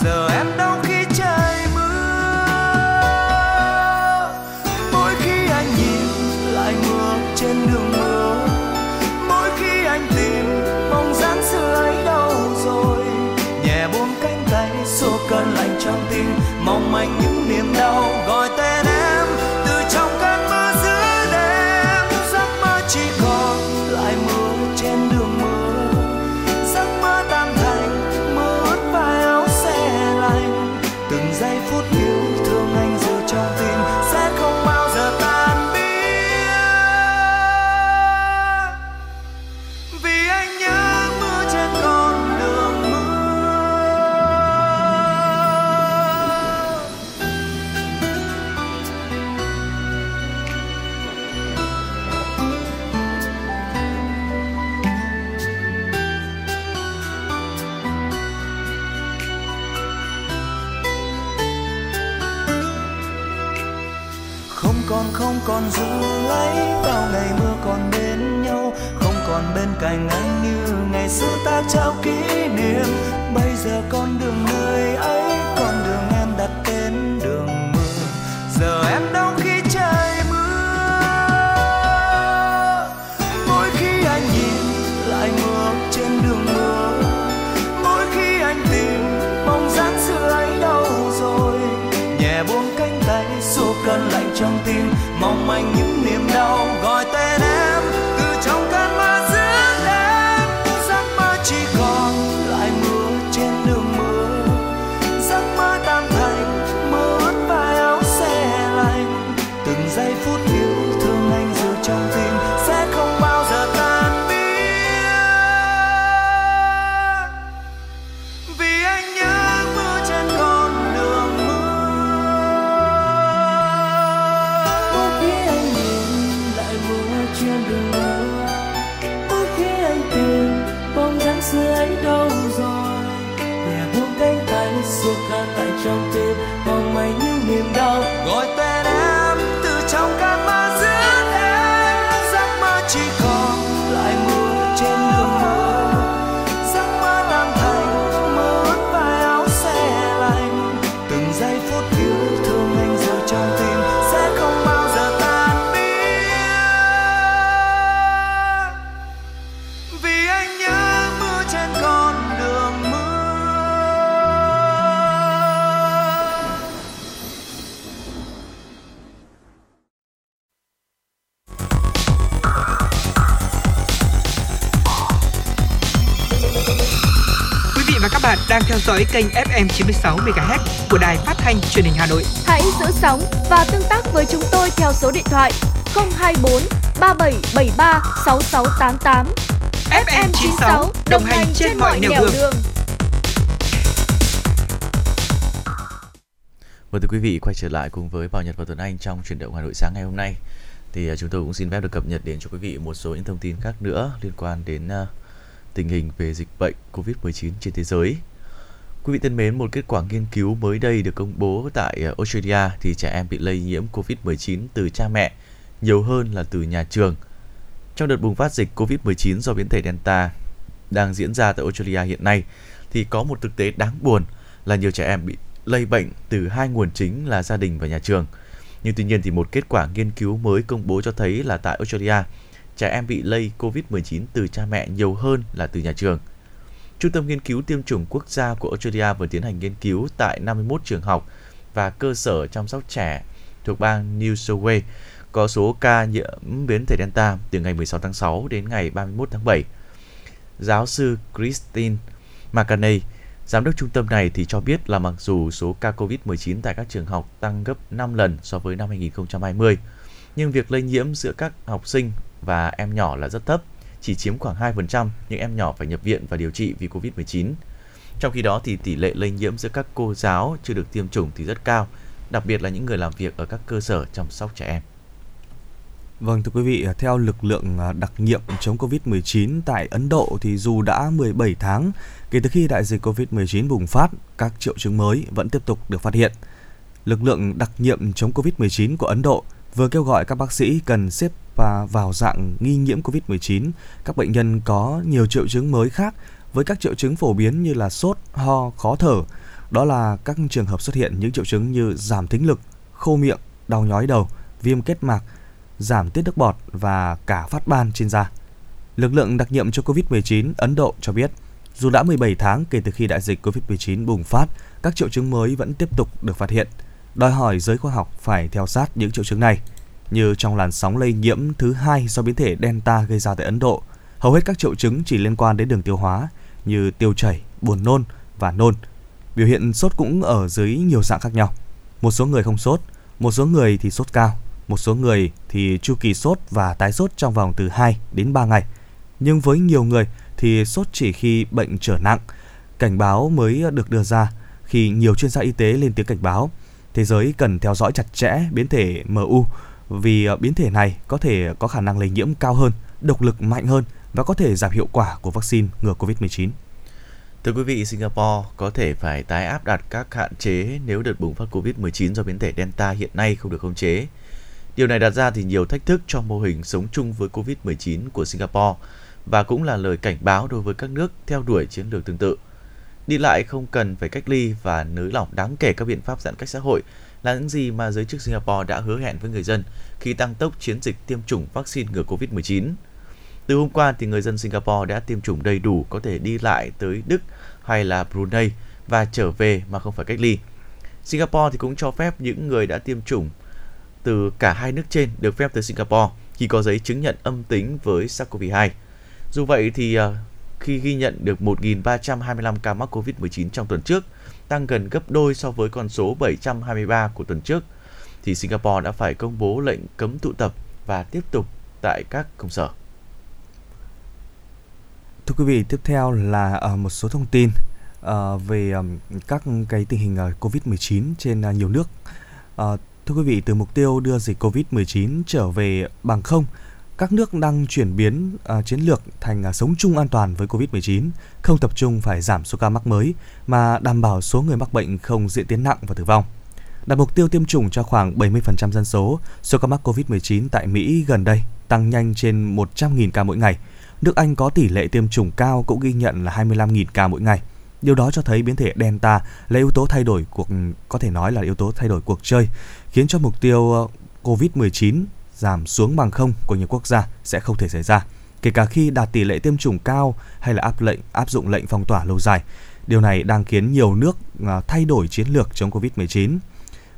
Speaker 6: Giờ em còn giữ lấy bao ngày mưa còn bên nhau, không còn bên cạnh anh như ngày xưa ta trao kỷ niệm. Bây giờ con đường nơi
Speaker 1: dõi kênh FM 96 MHz của đài phát thanh truyền hình Hà Nội.
Speaker 2: Hãy giữ sóng và tương tác với chúng tôi theo số điện thoại 024 3773 6688.
Speaker 1: FM 96 đồng hành trên mọi nẻo đường.
Speaker 4: Vâng thưa quý vị, quay trở lại cùng với Bảo Nhật và Tuấn Anh trong chuyển động Hà Nội sáng ngày hôm nay. Thì à, chúng tôi cũng xin phép được cập nhật đến cho quý vị một số những thông tin khác nữa liên quan đến uh, tình hình về dịch bệnh COVID-19 trên thế giới. Quý vị thân mến, một kết quả nghiên cứu mới đây được công bố tại ờ, Australia thì trẻ em bị lây nhiễm COVID-19 từ cha mẹ nhiều hơn là từ nhà trường. Trong đợt bùng phát dịch COVID-19 do biến thể Delta đang diễn ra tại Australia hiện nay thì có một thực tế đáng buồn là nhiều trẻ em bị lây bệnh từ hai nguồn chính là gia đình và nhà trường. Nhưng tuy nhiên thì một kết quả nghiên cứu mới công bố cho thấy là tại Australia, trẻ em bị lây COVID-19 từ cha mẹ nhiều hơn là từ nhà trường. Trung tâm Nghiên cứu Tiêm chủng Quốc gia của Australia vừa tiến hành nghiên cứu tại 51 trường học và cơ sở chăm sóc trẻ thuộc bang New South Wales có số ca nhiễm biến thể Delta từ ngày 16 tháng 6 đến ngày 31 tháng 7. Giáo sư Christine McCartney, Giám đốc trung tâm này thì cho biết là mặc dù số ca COVID-19 tại các trường học tăng gấp 5 lần so với năm 2020, nhưng việc lây nhiễm giữa các học sinh và em nhỏ là rất thấp, chỉ chiếm khoảng 2% những em nhỏ phải nhập viện và điều trị vì COVID-19. Trong khi đó thì tỷ lệ lây nhiễm giữa các cô giáo chưa được tiêm chủng thì rất cao, đặc biệt là những người làm việc ở các cơ sở chăm sóc trẻ em.
Speaker 3: Vâng thưa quý vị, theo lực lượng à, đặc nhiệm chống Covid-19 tại Ấn Độ thì dù đã 17 tháng kể từ khi đại dịch Covid-19 bùng phát, các triệu chứng mới vẫn tiếp tục được phát hiện. Lực lượng đặc nhiệm chống Covid-19 của Ấn Độ vừa kêu gọi các bác sĩ cần xếp vào dạng nghi nhiễm Covid-19 các bệnh nhân có nhiều triệu chứng mới khác với các triệu chứng phổ biến như là sốt, ho, khó thở. Đó là các trường hợp xuất hiện những triệu chứng như giảm thính lực, khô miệng, đau nhói đầu, viêm kết mạc, giảm tiết nước bọt và cả phát ban trên da. Lực lượng đặc nhiệm cho COVID-19 Ấn Độ cho biết, dù đã 17 tháng kể từ khi đại dịch COVID-19 bùng phát, các triệu chứng mới vẫn tiếp tục được phát hiện, đòi hỏi giới khoa học phải theo sát những triệu chứng này. Như trong làn sóng lây nhiễm thứ hai do biến thể Delta gây ra tại Ấn Độ, hầu hết các triệu chứng chỉ liên quan đến đường tiêu hóa như tiêu chảy, buồn nôn và nôn. Biểu hiện sốt cũng ở dưới nhiều dạng khác nhau. Một số người không sốt, một số người thì sốt cao, một số người thì chu kỳ sốt và tái sốt trong vòng từ 2 đến 3 ngày. Nhưng với nhiều người thì sốt chỉ khi bệnh trở nặng. Cảnh báo mới được đưa ra khi nhiều chuyên gia y tế lên tiếng cảnh báo thế giới cần theo dõi chặt chẽ biến thể MU vì ờ, biến thể này có thể có khả năng lây nhiễm cao hơn, độc lực mạnh hơn và có thể giảm hiệu quả của vaccine ngừa COVID-19.
Speaker 4: Thưa quý vị, Singapore có thể phải tái áp đặt các hạn chế nếu đợt bùng phát COVID-19 do biến thể Delta hiện nay không được khống chế. Điều này đặt ra thì nhiều thách thức cho mô hình sống chung với COVID-19 của Singapore và cũng là lời cảnh báo đối với các nước theo đuổi chiến lược tương tự. Đi lại không cần phải cách ly và nới lỏng đáng kể các biện pháp giãn cách xã hội là những gì mà giới chức Singapore đã hứa hẹn với người dân khi tăng tốc chiến dịch tiêm chủng vaccine ngừa COVID-19. Từ hôm qua thì người dân Singapore đã tiêm chủng đầy đủ có thể đi lại tới Đức hay là Brunei và trở về mà không phải cách ly. Singapore thì cũng cho phép những người đã tiêm chủng từ cả hai nước trên được phép tới Singapore khi có giấy chứng nhận âm tính với SARS-CoV-2. Dù vậy thì à, khi ghi nhận được 1.325 ca mắc COVID-19 trong tuần trước, tăng gần gấp đôi so với con số 723 của tuần trước, thì Singapore đã phải công bố lệnh cấm tụ tập và tiếp tục tại các công sở.
Speaker 3: Thưa quý vị, tiếp theo là ờ, một số thông tin ờ, về ờ, các cái tình hình COVID-19 trên nhiều nước. Thưa quý vị, từ mục tiêu đưa dịch COVID-19 trở về bằng không, các nước đang chuyển biến uh, chiến lược thành uh, sống chung an toàn với COVID-19, không tập trung phải giảm số ca mắc mới mà đảm bảo số người mắc bệnh không diễn tiến nặng và tử vong. Đặt mục tiêu tiêm chủng cho khoảng 70% dân số, số ca mắc COVID-19 tại Mỹ gần đây tăng nhanh trên 100.000 ca mỗi ngày. Nước Anh có tỷ lệ tiêm chủng cao cũng ghi nhận là 25.000 ca mỗi ngày. Điều đó cho thấy biến thể Delta là yếu tố thay đổi cuộc có thể nói là yếu tố thay đổi cuộc chơi, khiến cho mục tiêu ờ, COVID-19 giảm xuống bằng không của nhiều quốc gia sẽ không thể xảy ra, kể cả khi đạt tỷ lệ tiêm chủng cao hay là áp lệnh áp dụng lệnh phong tỏa lâu dài. Điều này đang khiến nhiều nước à, thay đổi chiến lược chống COVID-19.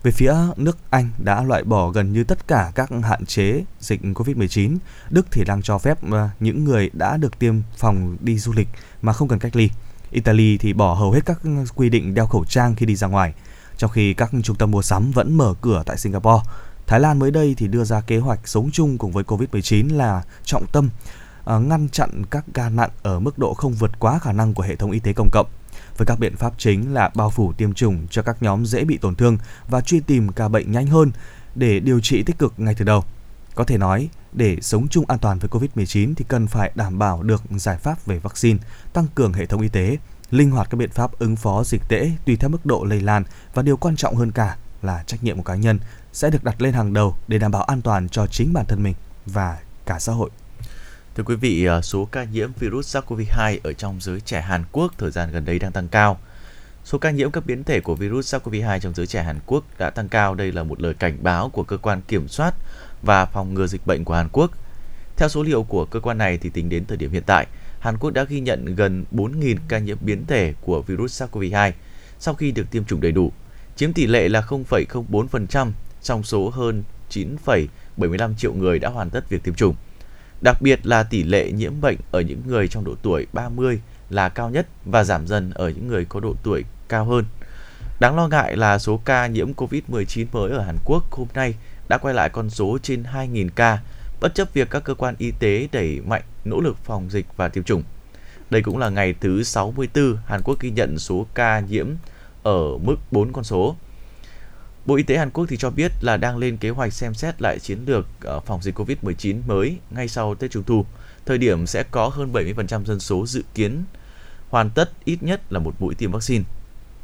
Speaker 3: Về phía nước Anh đã loại bỏ gần như tất cả các hạn chế dịch COVID-19. Đức thì đang cho phép à, những người đã được tiêm phòng đi du lịch mà không cần cách ly. Italy thì bỏ hầu hết các quy định đeo khẩu trang khi đi ra ngoài, trong khi các trung tâm mua sắm vẫn mở cửa tại Singapore. Thái Lan mới đây thì đưa ra kế hoạch sống chung cùng với Covid-19 là trọng tâm à, ngăn chặn các ca nặng ở mức độ không vượt quá khả năng của hệ thống y tế công cộng với các biện pháp chính là bao phủ tiêm chủng cho các nhóm dễ bị tổn thương và truy tìm ca bệnh nhanh hơn để điều trị tích cực ngay từ đầu. Có thể nói, để sống chung an toàn với COVID-19 thì cần phải đảm bảo được giải pháp về vaccine, tăng cường hệ thống y tế, linh hoạt các biện pháp ứng phó dịch tễ tùy theo mức độ lây lan và điều quan trọng hơn cả là trách nhiệm của cá nhân sẽ được đặt lên hàng đầu để đảm bảo an toàn cho chính bản thân mình và cả xã hội.
Speaker 4: Thưa quý vị, à, số ca nhiễm virus SARS-CoV-2 ở trong giới trẻ Hàn Quốc thời gian gần đây đang tăng cao. Số ca nhiễm các biến thể của virus SARS-CoV-2 trong giới trẻ Hàn Quốc đã tăng cao. Đây là một lời cảnh báo của cơ quan kiểm soát và phòng ngừa dịch bệnh của Hàn Quốc. Theo số liệu của cơ quan này thì tính đến thời điểm hiện tại, Hàn Quốc đã ghi nhận gần 4.000 ca nhiễm biến thể của virus SARS-CoV-2 sau khi được tiêm chủng đầy đủ, chiếm tỷ lệ là 0,04% trong số hơn 9,75 triệu người đã hoàn tất việc tiêm chủng. Đặc biệt là tỷ lệ nhiễm bệnh ở những người trong độ tuổi 30 là cao nhất và giảm dần ở những người có độ tuổi cao hơn. Đáng lo ngại là số ca nhiễm COVID-19 mới ở Hàn Quốc hôm nay đã quay lại con số trên 2.000 ca, bất chấp việc các cơ quan y tế đẩy mạnh nỗ lực phòng dịch và tiêm chủng. Đây cũng là ngày thứ 64 Hàn Quốc ghi nhận số ca nhiễm ở mức 4 con số. Bộ Y tế Hàn Quốc thì cho biết là đang lên kế hoạch xem xét lại chiến lược ờ, phòng dịch COVID-19 mới ngay sau Tết Trung thu. Thời điểm sẽ có hơn 70% dân số dự kiến hoàn tất ít nhất là một mũi tiêm vaccine.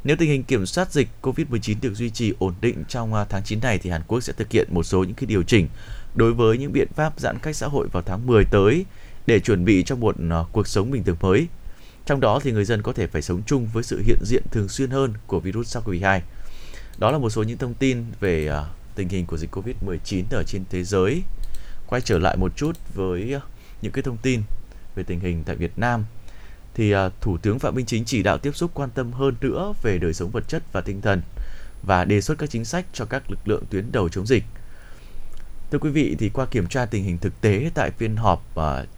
Speaker 4: Nếu tình hình kiểm soát dịch COVID-19 được duy trì ổn định trong ờ, tháng 9 này thì Hàn Quốc sẽ thực hiện một số những cái điều chỉnh đối với những biện pháp giãn cách xã hội vào tháng 10 tới để chuẩn bị cho một ờ, cuộc sống bình thường mới. Trong đó thì người dân có thể phải sống chung với sự hiện diện thường xuyên hơn của virus SARS-CoV-2 đó là một số những thông tin về uh, tình hình của dịch Covid-19 ở trên thế giới. Quay trở lại một chút với uh, những cái thông tin về tình hình tại Việt Nam thì uh, Thủ tướng Phạm Minh Chính chỉ đạo tiếp xúc quan tâm hơn nữa về đời sống vật chất và tinh thần và đề xuất các chính sách cho các lực lượng tuyến đầu chống dịch. Thưa quý vị, thì qua kiểm tra tình hình thực tế tại phiên họp uh,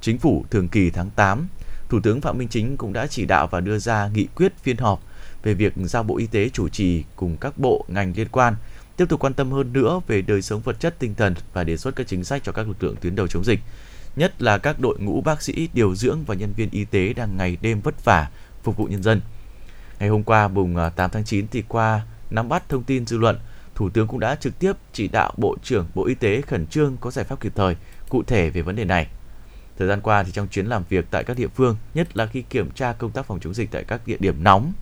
Speaker 4: chính phủ thường kỳ tháng 8, Thủ tướng Phạm Minh Chính cũng đã chỉ đạo và đưa ra nghị quyết phiên họp về việc giao Bộ Y tế chủ trì cùng các bộ ngành liên quan tiếp tục quan tâm hơn nữa về đời sống vật chất tinh thần và đề xuất các chính sách cho các lực lượng tuyến đầu chống dịch, nhất là các đội ngũ bác sĩ, điều dưỡng và nhân viên y tế đang ngày đêm vất vả phục vụ nhân dân. Ngày hôm qua mùng à, 8 tháng 9 thì qua nắm bắt thông tin dư luận, Thủ tướng cũng đã trực tiếp chỉ đạo Bộ trưởng Bộ Y tế khẩn trương có giải pháp kịp thời, cụ thể về vấn đề này. Thời gian qua thì trong chuyến làm việc tại các địa phương, nhất là khi kiểm tra công tác phòng chống dịch tại các địa điểm nóng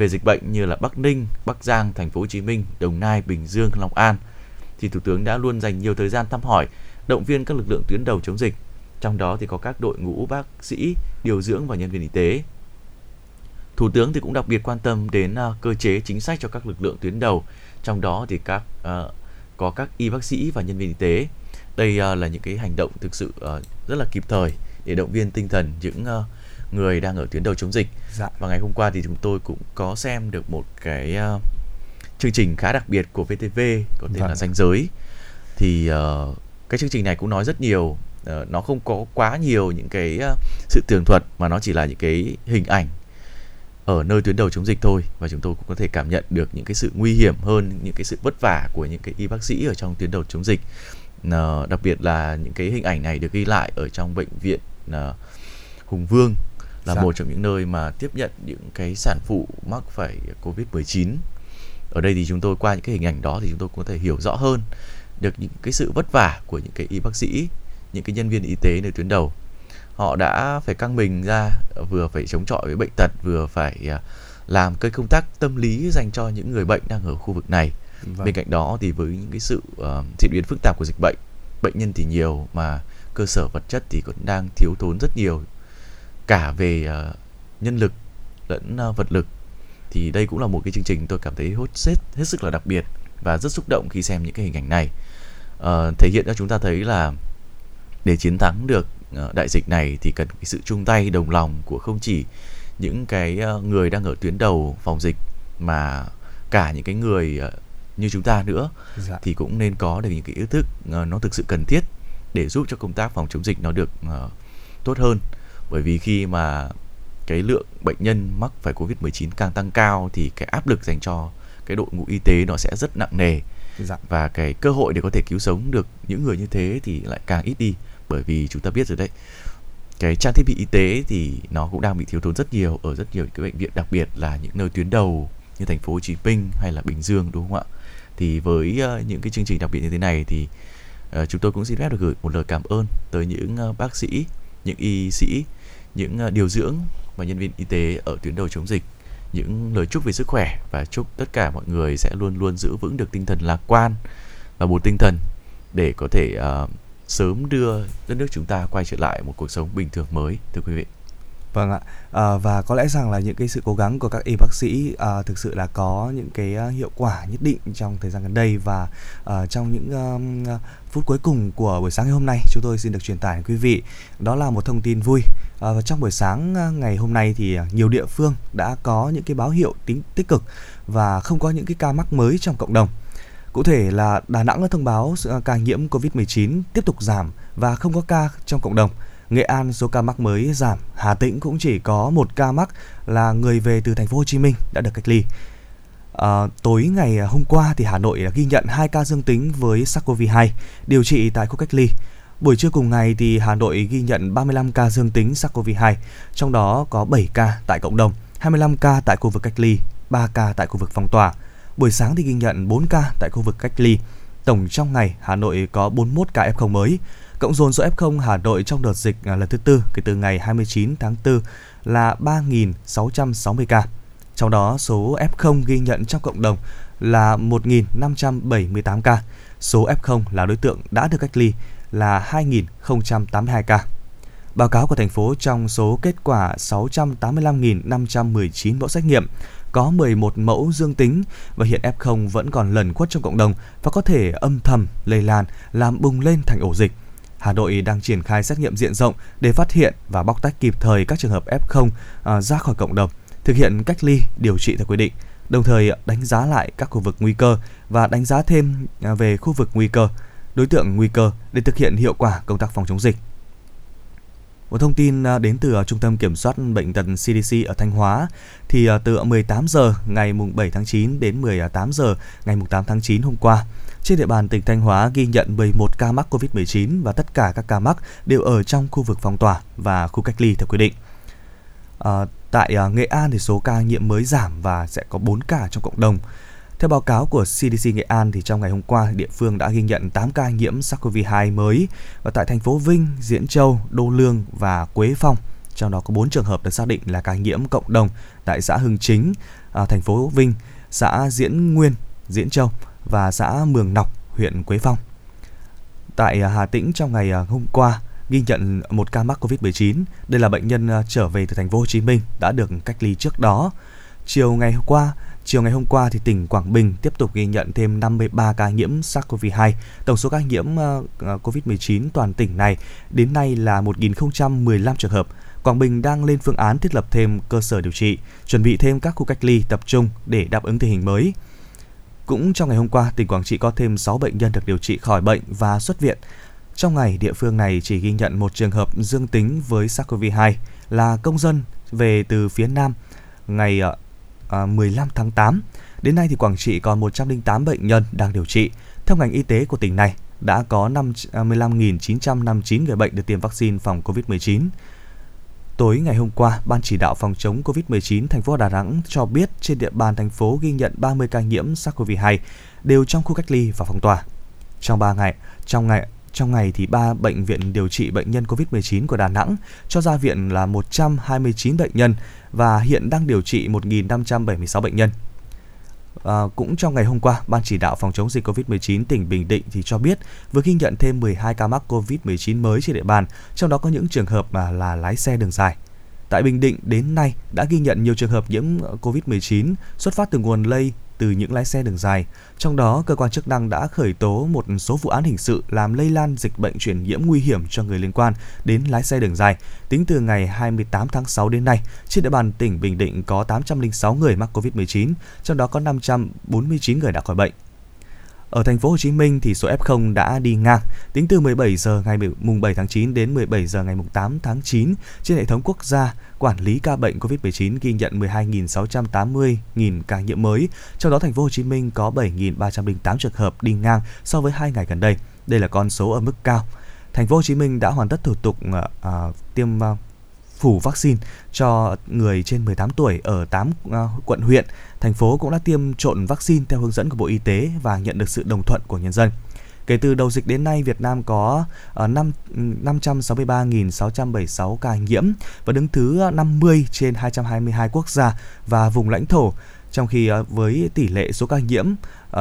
Speaker 4: về dịch bệnh như là Bắc Ninh, Bắc Giang, Thành phố Hồ Chí Minh, Đồng Nai, Bình Dương, Long An thì Thủ tướng đã luôn dành nhiều thời gian thăm hỏi, động viên các lực lượng tuyến đầu chống dịch. Trong đó thì có các đội ngũ bác sĩ, điều dưỡng và nhân viên y tế. Thủ tướng thì cũng đặc biệt quan tâm đến uh, cơ chế chính sách cho các lực lượng tuyến đầu, trong đó thì các uh, có các y bác sĩ và nhân viên y tế. Đây uh, là những cái hành động thực sự uh, rất là kịp thời để động viên tinh thần những uh, người đang ở tuyến đầu chống dịch. Dạ. Và ngày hôm qua thì chúng tôi cũng có xem được một cái uh, chương trình khá đặc biệt của VTV có tên vâng. là Danh giới. Thì uh, cái chương trình này cũng nói rất nhiều uh, nó không có quá nhiều những cái uh, sự tường thuật mà nó chỉ là những cái hình ảnh ở nơi tuyến đầu chống dịch thôi và chúng tôi cũng có thể cảm nhận được những cái sự nguy hiểm hơn những cái sự vất vả của những cái y bác sĩ ở trong tuyến đầu chống dịch uh, đặc biệt là những cái hình ảnh này được ghi lại ở trong bệnh viện uh, Hùng Vương là dạ. một trong những nơi mà tiếp nhận những cái sản phụ mắc phải Covid-19. Ở đây thì chúng tôi qua những cái hình ảnh đó thì chúng tôi có thể hiểu rõ hơn được những cái sự vất vả của những cái y bác sĩ, những cái nhân viên y tế nơi tuyến đầu. Họ đã phải căng mình ra vừa phải chống chọi với bệnh tật, vừa phải à, làm cái công tác tâm lý dành cho những người bệnh đang ở khu vực này. Vâng. Bên cạnh đó thì với những cái sự uh, diễn biến phức tạp của dịch bệnh, bệnh nhân thì nhiều mà cơ sở vật chất thì cũng đang thiếu thốn rất nhiều cả về uh, nhân lực lẫn uh, vật lực thì đây cũng là một cái chương trình tôi cảm thấy hốt hết hết sức là đặc biệt và rất xúc động khi xem những cái hình ảnh này uh, thể hiện cho chúng ta thấy là để chiến thắng được uh, đại dịch này thì cần cái sự chung tay đồng lòng của không chỉ những cái uh, người đang ở tuyến đầu phòng dịch mà cả những cái người uh, như chúng ta nữa dạ. thì cũng nên có được những cái ý thức uh, nó thực sự cần thiết để giúp cho công tác phòng chống dịch nó được uh, tốt hơn bởi vì khi mà cái lượng bệnh nhân mắc phải Covid-19 càng tăng cao thì cái áp lực dành cho cái đội ngũ y tế nó sẽ rất nặng nề.
Speaker 3: Dạ.
Speaker 4: và cái cơ hội để có thể cứu sống được những người như thế thì lại càng ít đi. Bởi vì chúng ta biết rồi đấy cái trang thiết bị y tế thì nó cũng đang bị thiếu thốn rất nhiều ở rất nhiều cái bệnh viện đặc biệt là những nơi tuyến đầu như thành phố Hồ Chí Minh hay là Bình Dương đúng không ạ? Thì với uh, những cái chương trình đặc biệt như thế này thì uh, chúng tôi cũng xin phép được gửi một lời cảm ơn tới những uh, bác sĩ những y sĩ những ờ, điều dưỡng và nhân viên y tế ở tuyến đầu chống dịch những lời chúc về sức khỏe và chúc tất cả mọi người sẽ luôn luôn giữ vững được tinh thần lạc quan và một tinh thần để có thể uh, sớm đưa đất nước chúng ta quay trở lại một cuộc sống bình thường mới thưa quý vị.
Speaker 3: Vâng ạ, à, và có lẽ rằng là những cái sự cố gắng của các y bác sĩ à, thực sự là có những cái ờ, hiệu quả nhất định trong thời gian gần đây và à, trong những um, phút cuối cùng của buổi sáng ngày hôm nay chúng tôi xin được truyền tải đến quý vị đó là một thông tin vui. À, và trong buổi sáng ngày hôm nay thì nhiều địa phương đã có những cái báo hiệu tính tích cực và không có những cái ca mắc mới trong cộng đồng. Cụ thể là Đà Nẵng đã thông báo ca nhiễm COVID-19 tiếp tục giảm và không có ca trong cộng đồng. Nghệ An số ca mắc mới giảm, Hà Tĩnh cũng chỉ có một ca mắc là người về từ thành phố Hồ Chí Minh đã được cách ly. À, tối ngày hôm qua thì Hà Nội đã ghi nhận 2 ca dương tính với SARS-CoV-2 điều trị tại khu cách ly. Buổi trưa cùng ngày thì Hà Nội ghi nhận 35 ca dương tính SARS-CoV-2, trong đó có 7 ca tại cộng đồng, 25 ca tại khu vực cách ly, 3 ca tại khu vực phong tỏa. Buổi sáng thì ghi nhận 4 ca tại khu vực cách ly. Tổng trong ngày Hà Nội có 41 ca F0 mới. Cộng dồn số F0 Hà Nội trong đợt dịch à, lần thứ tư kể từ ngày 29 tháng 4 là 3.660 ca. Trong đó, số F0 ghi nhận trong cộng đồng là 1.578 ca. Số F0 là đối tượng đã được cách ly là 2.082 ca. Báo cáo của thành phố trong số kết quả 685.519 mẫu xét nghiệm, có 11 mẫu dương tính và hiện F0 vẫn còn lẩn khuất trong cộng đồng và có thể âm thầm lây lan, làm bùng lên thành ổ dịch. Hà Nội đang triển khai xét nghiệm diện rộng để phát hiện và bóc tách kịp thời các trường hợp F0 à, ra khỏi cộng đồng, thực hiện cách ly, điều trị theo quy định, đồng thời đánh giá lại các khu vực nguy cơ và đánh giá thêm à, về khu vực nguy cơ, đối tượng nguy cơ để thực hiện hiệu quả công tác phòng chống dịch. Một thông tin à, đến từ à, Trung tâm Kiểm soát Bệnh tật CDC ở Thanh Hóa thì từ 18 giờ ngày 7 tháng 9 đến 18 giờ ngày 8 tháng 9 hôm qua, trên địa bàn tỉnh Thanh Hóa ghi nhận 11 ca mắc COVID-19 và tất cả các ca mắc đều ở trong khu vực phong tỏa và khu cách ly theo quy định. À, tại à, Nghệ An thì số ca nhiễm mới giảm và sẽ có 4 ca trong cộng đồng. Theo báo cáo của CDC Nghệ An thì trong ngày hôm qua địa phương đã ghi nhận 8 ca nhiễm SARS-CoV-2 mới và tại thành phố Vinh, Diễn Châu, Đô Lương và Quế Phong. Trong đó có 4 trường hợp được xác định là ca nhiễm cộng đồng tại xã Hưng Chính, à, thành phố Vinh, xã Diễn Nguyên, Diễn Châu và xã Mường Nọc, huyện Quế Phong. Tại à, Hà Tĩnh trong ngày à, hôm qua ghi nhận một ca mắc Covid-19. Đây là bệnh nhân à, trở về từ thành phố Hồ Chí Minh đã được cách ly trước đó. Chiều ngày hôm qua, chiều ngày hôm qua thì tỉnh Quảng Bình tiếp tục ghi nhận thêm 53 ca nhiễm SARS-CoV-2. Tổng số ca nhiễm Covid-19 toàn tỉnh này đến nay là 1.015 trường hợp. Quảng Bình đang lên phương án thiết lập thêm cơ sở điều trị, chuẩn bị thêm các khu cách ly tập trung để đáp ứng tình hình mới. Cũng trong ngày hôm qua, tỉnh Quảng Trị có thêm 6 bệnh nhân được điều trị khỏi bệnh và xuất viện. Trong ngày, địa phương này chỉ ghi nhận một trường hợp dương tính với SARS-CoV-2 là công dân về từ phía Nam ngày ờ, à, 15 tháng 8. Đến nay thì Quảng Trị còn 108 bệnh nhân đang điều trị. Theo ngành y tế của tỉnh này, đã có 55.959 à, người bệnh được tiêm vaccine phòng COVID-19. Tối ngày hôm qua, Ban chỉ đạo phòng chống COVID-19 thành phố Đà Nẵng cho biết trên địa bàn thành phố ghi nhận 30 ca nhiễm SARS-CoV-2 đều trong khu cách ly và phong tỏa. Trong 3 ngày, trong ngày trong ngày thì ba bệnh viện điều trị bệnh nhân COVID-19 của Đà Nẵng cho ra viện là 129 bệnh nhân và hiện đang điều trị 1.576 bệnh nhân. À, cũng trong ngày hôm qua, Ban chỉ đạo phòng chống dịch COVID-19 tỉnh Bình Định thì cho biết vừa ghi nhận thêm 12 ca mắc COVID-19 mới trên địa bàn, trong đó có những trường hợp mà là lái xe đường dài. Tại Bình Định đến nay đã ghi nhận nhiều trường hợp nhiễm COVID-19 xuất phát từ nguồn lây từ những lái xe đường dài. Trong đó, cơ quan chức năng đã khởi tố một số vụ án hình sự làm lây lan dịch bệnh truyền nhiễm nguy hiểm cho người liên quan đến lái xe đường dài. Tính từ ngày 28 tháng 6 đến nay, trên địa bàn tỉnh Bình Định có 806 người mắc COVID-19, trong đó có 549 người đã khỏi bệnh. Ở thành phố Hồ Chí Minh thì số F0 đã đi ngang. Tính từ 17 giờ ngày mùng 7 tháng 9 đến 17 giờ ngày mùng 8 tháng 9, trên hệ thống quốc gia quản lý ca bệnh COVID-19 ghi nhận 12.680.000 ca nhiễm mới, trong đó thành phố Hồ Chí Minh có 7.308 trường hợp đi ngang so với hai ngày gần đây. Đây là con số ở mức cao. Thành phố Hồ Chí Minh đã hoàn tất thủ tục uh, tiêm uh, phủ vaccine cho người trên 18 tuổi ở 8 à, quận huyện. Thành phố cũng đã tiêm trộn vaccine theo hướng dẫn của Bộ Y tế và nhận được sự đồng thuận của nhân dân. Kể từ đầu dịch đến nay, Việt Nam có à, 5, 563.676 ca nhiễm và đứng thứ 50 trên 222 quốc gia và vùng lãnh thổ, trong khi à, với tỷ lệ số ca nhiễm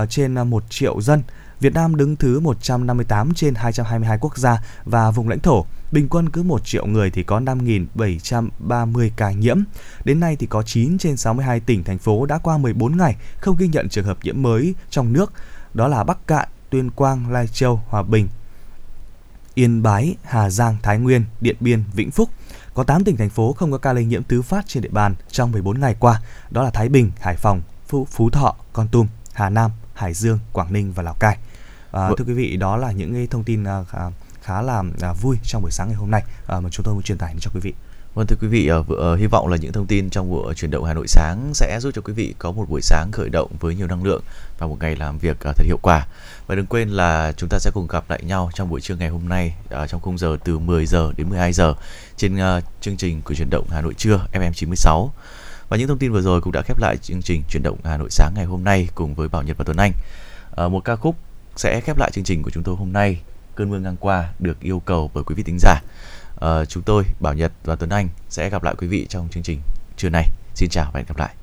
Speaker 3: trên 1 triệu dân, Việt Nam đứng thứ 158 trên 222 quốc gia và vùng lãnh thổ. Bình quân cứ 1 triệu người thì có 5.730 ca nhiễm. Đến nay thì có 9 trên 62 tỉnh, thành phố đã qua 14 ngày không ghi nhận trường hợp nhiễm mới trong nước. Đó là Bắc Cạn, Tuyên Quang, Lai Châu, Hòa Bình, Yên Bái, Hà Giang, Thái Nguyên, Điện Biên, Vĩnh Phúc. Có 8 tỉnh thành phố không có ca lây nhiễm thứ phát trên địa bàn trong 14 ngày qua, đó là Thái Bình, Hải Phòng, Phú, Phú Thọ, Con Tum, Hà Nam, Hải Dương, Quảng Ninh và Lào Cai. À, thưa quý vị, đó là những cái thông tin uh, khá là uh, vui trong buổi sáng ngày hôm nay uh, mà chúng tôi muốn truyền tải đến cho quý vị.
Speaker 4: Vâng thưa quý vị, hy vọng là những thông tin trong buổi chuyển động Hà Nội sáng sẽ giúp cho quý vị có một buổi sáng khởi động với nhiều năng lượng và một ngày làm việc thật hiệu quả. Và đừng quên là chúng ta sẽ cùng gặp lại nhau trong buổi trưa ngày hôm nay trong khung giờ từ 10 giờ đến 12 giờ trên chương trình của chuyển động Hà Nội trưa FM 96. Và những thông tin vừa rồi cũng đã khép lại chương trình chuyển động Hà Nội sáng ngày hôm nay cùng với Bảo Nhật và Tuấn Anh. Một ca khúc sẽ khép lại chương trình của chúng tôi hôm nay. Cơn mưa ngang qua được yêu cầu bởi quý vị thính giả. À, chúng tôi bảo nhật và tuấn anh sẽ gặp lại quý vị trong chương trình trưa nay. Xin chào và hẹn gặp lại.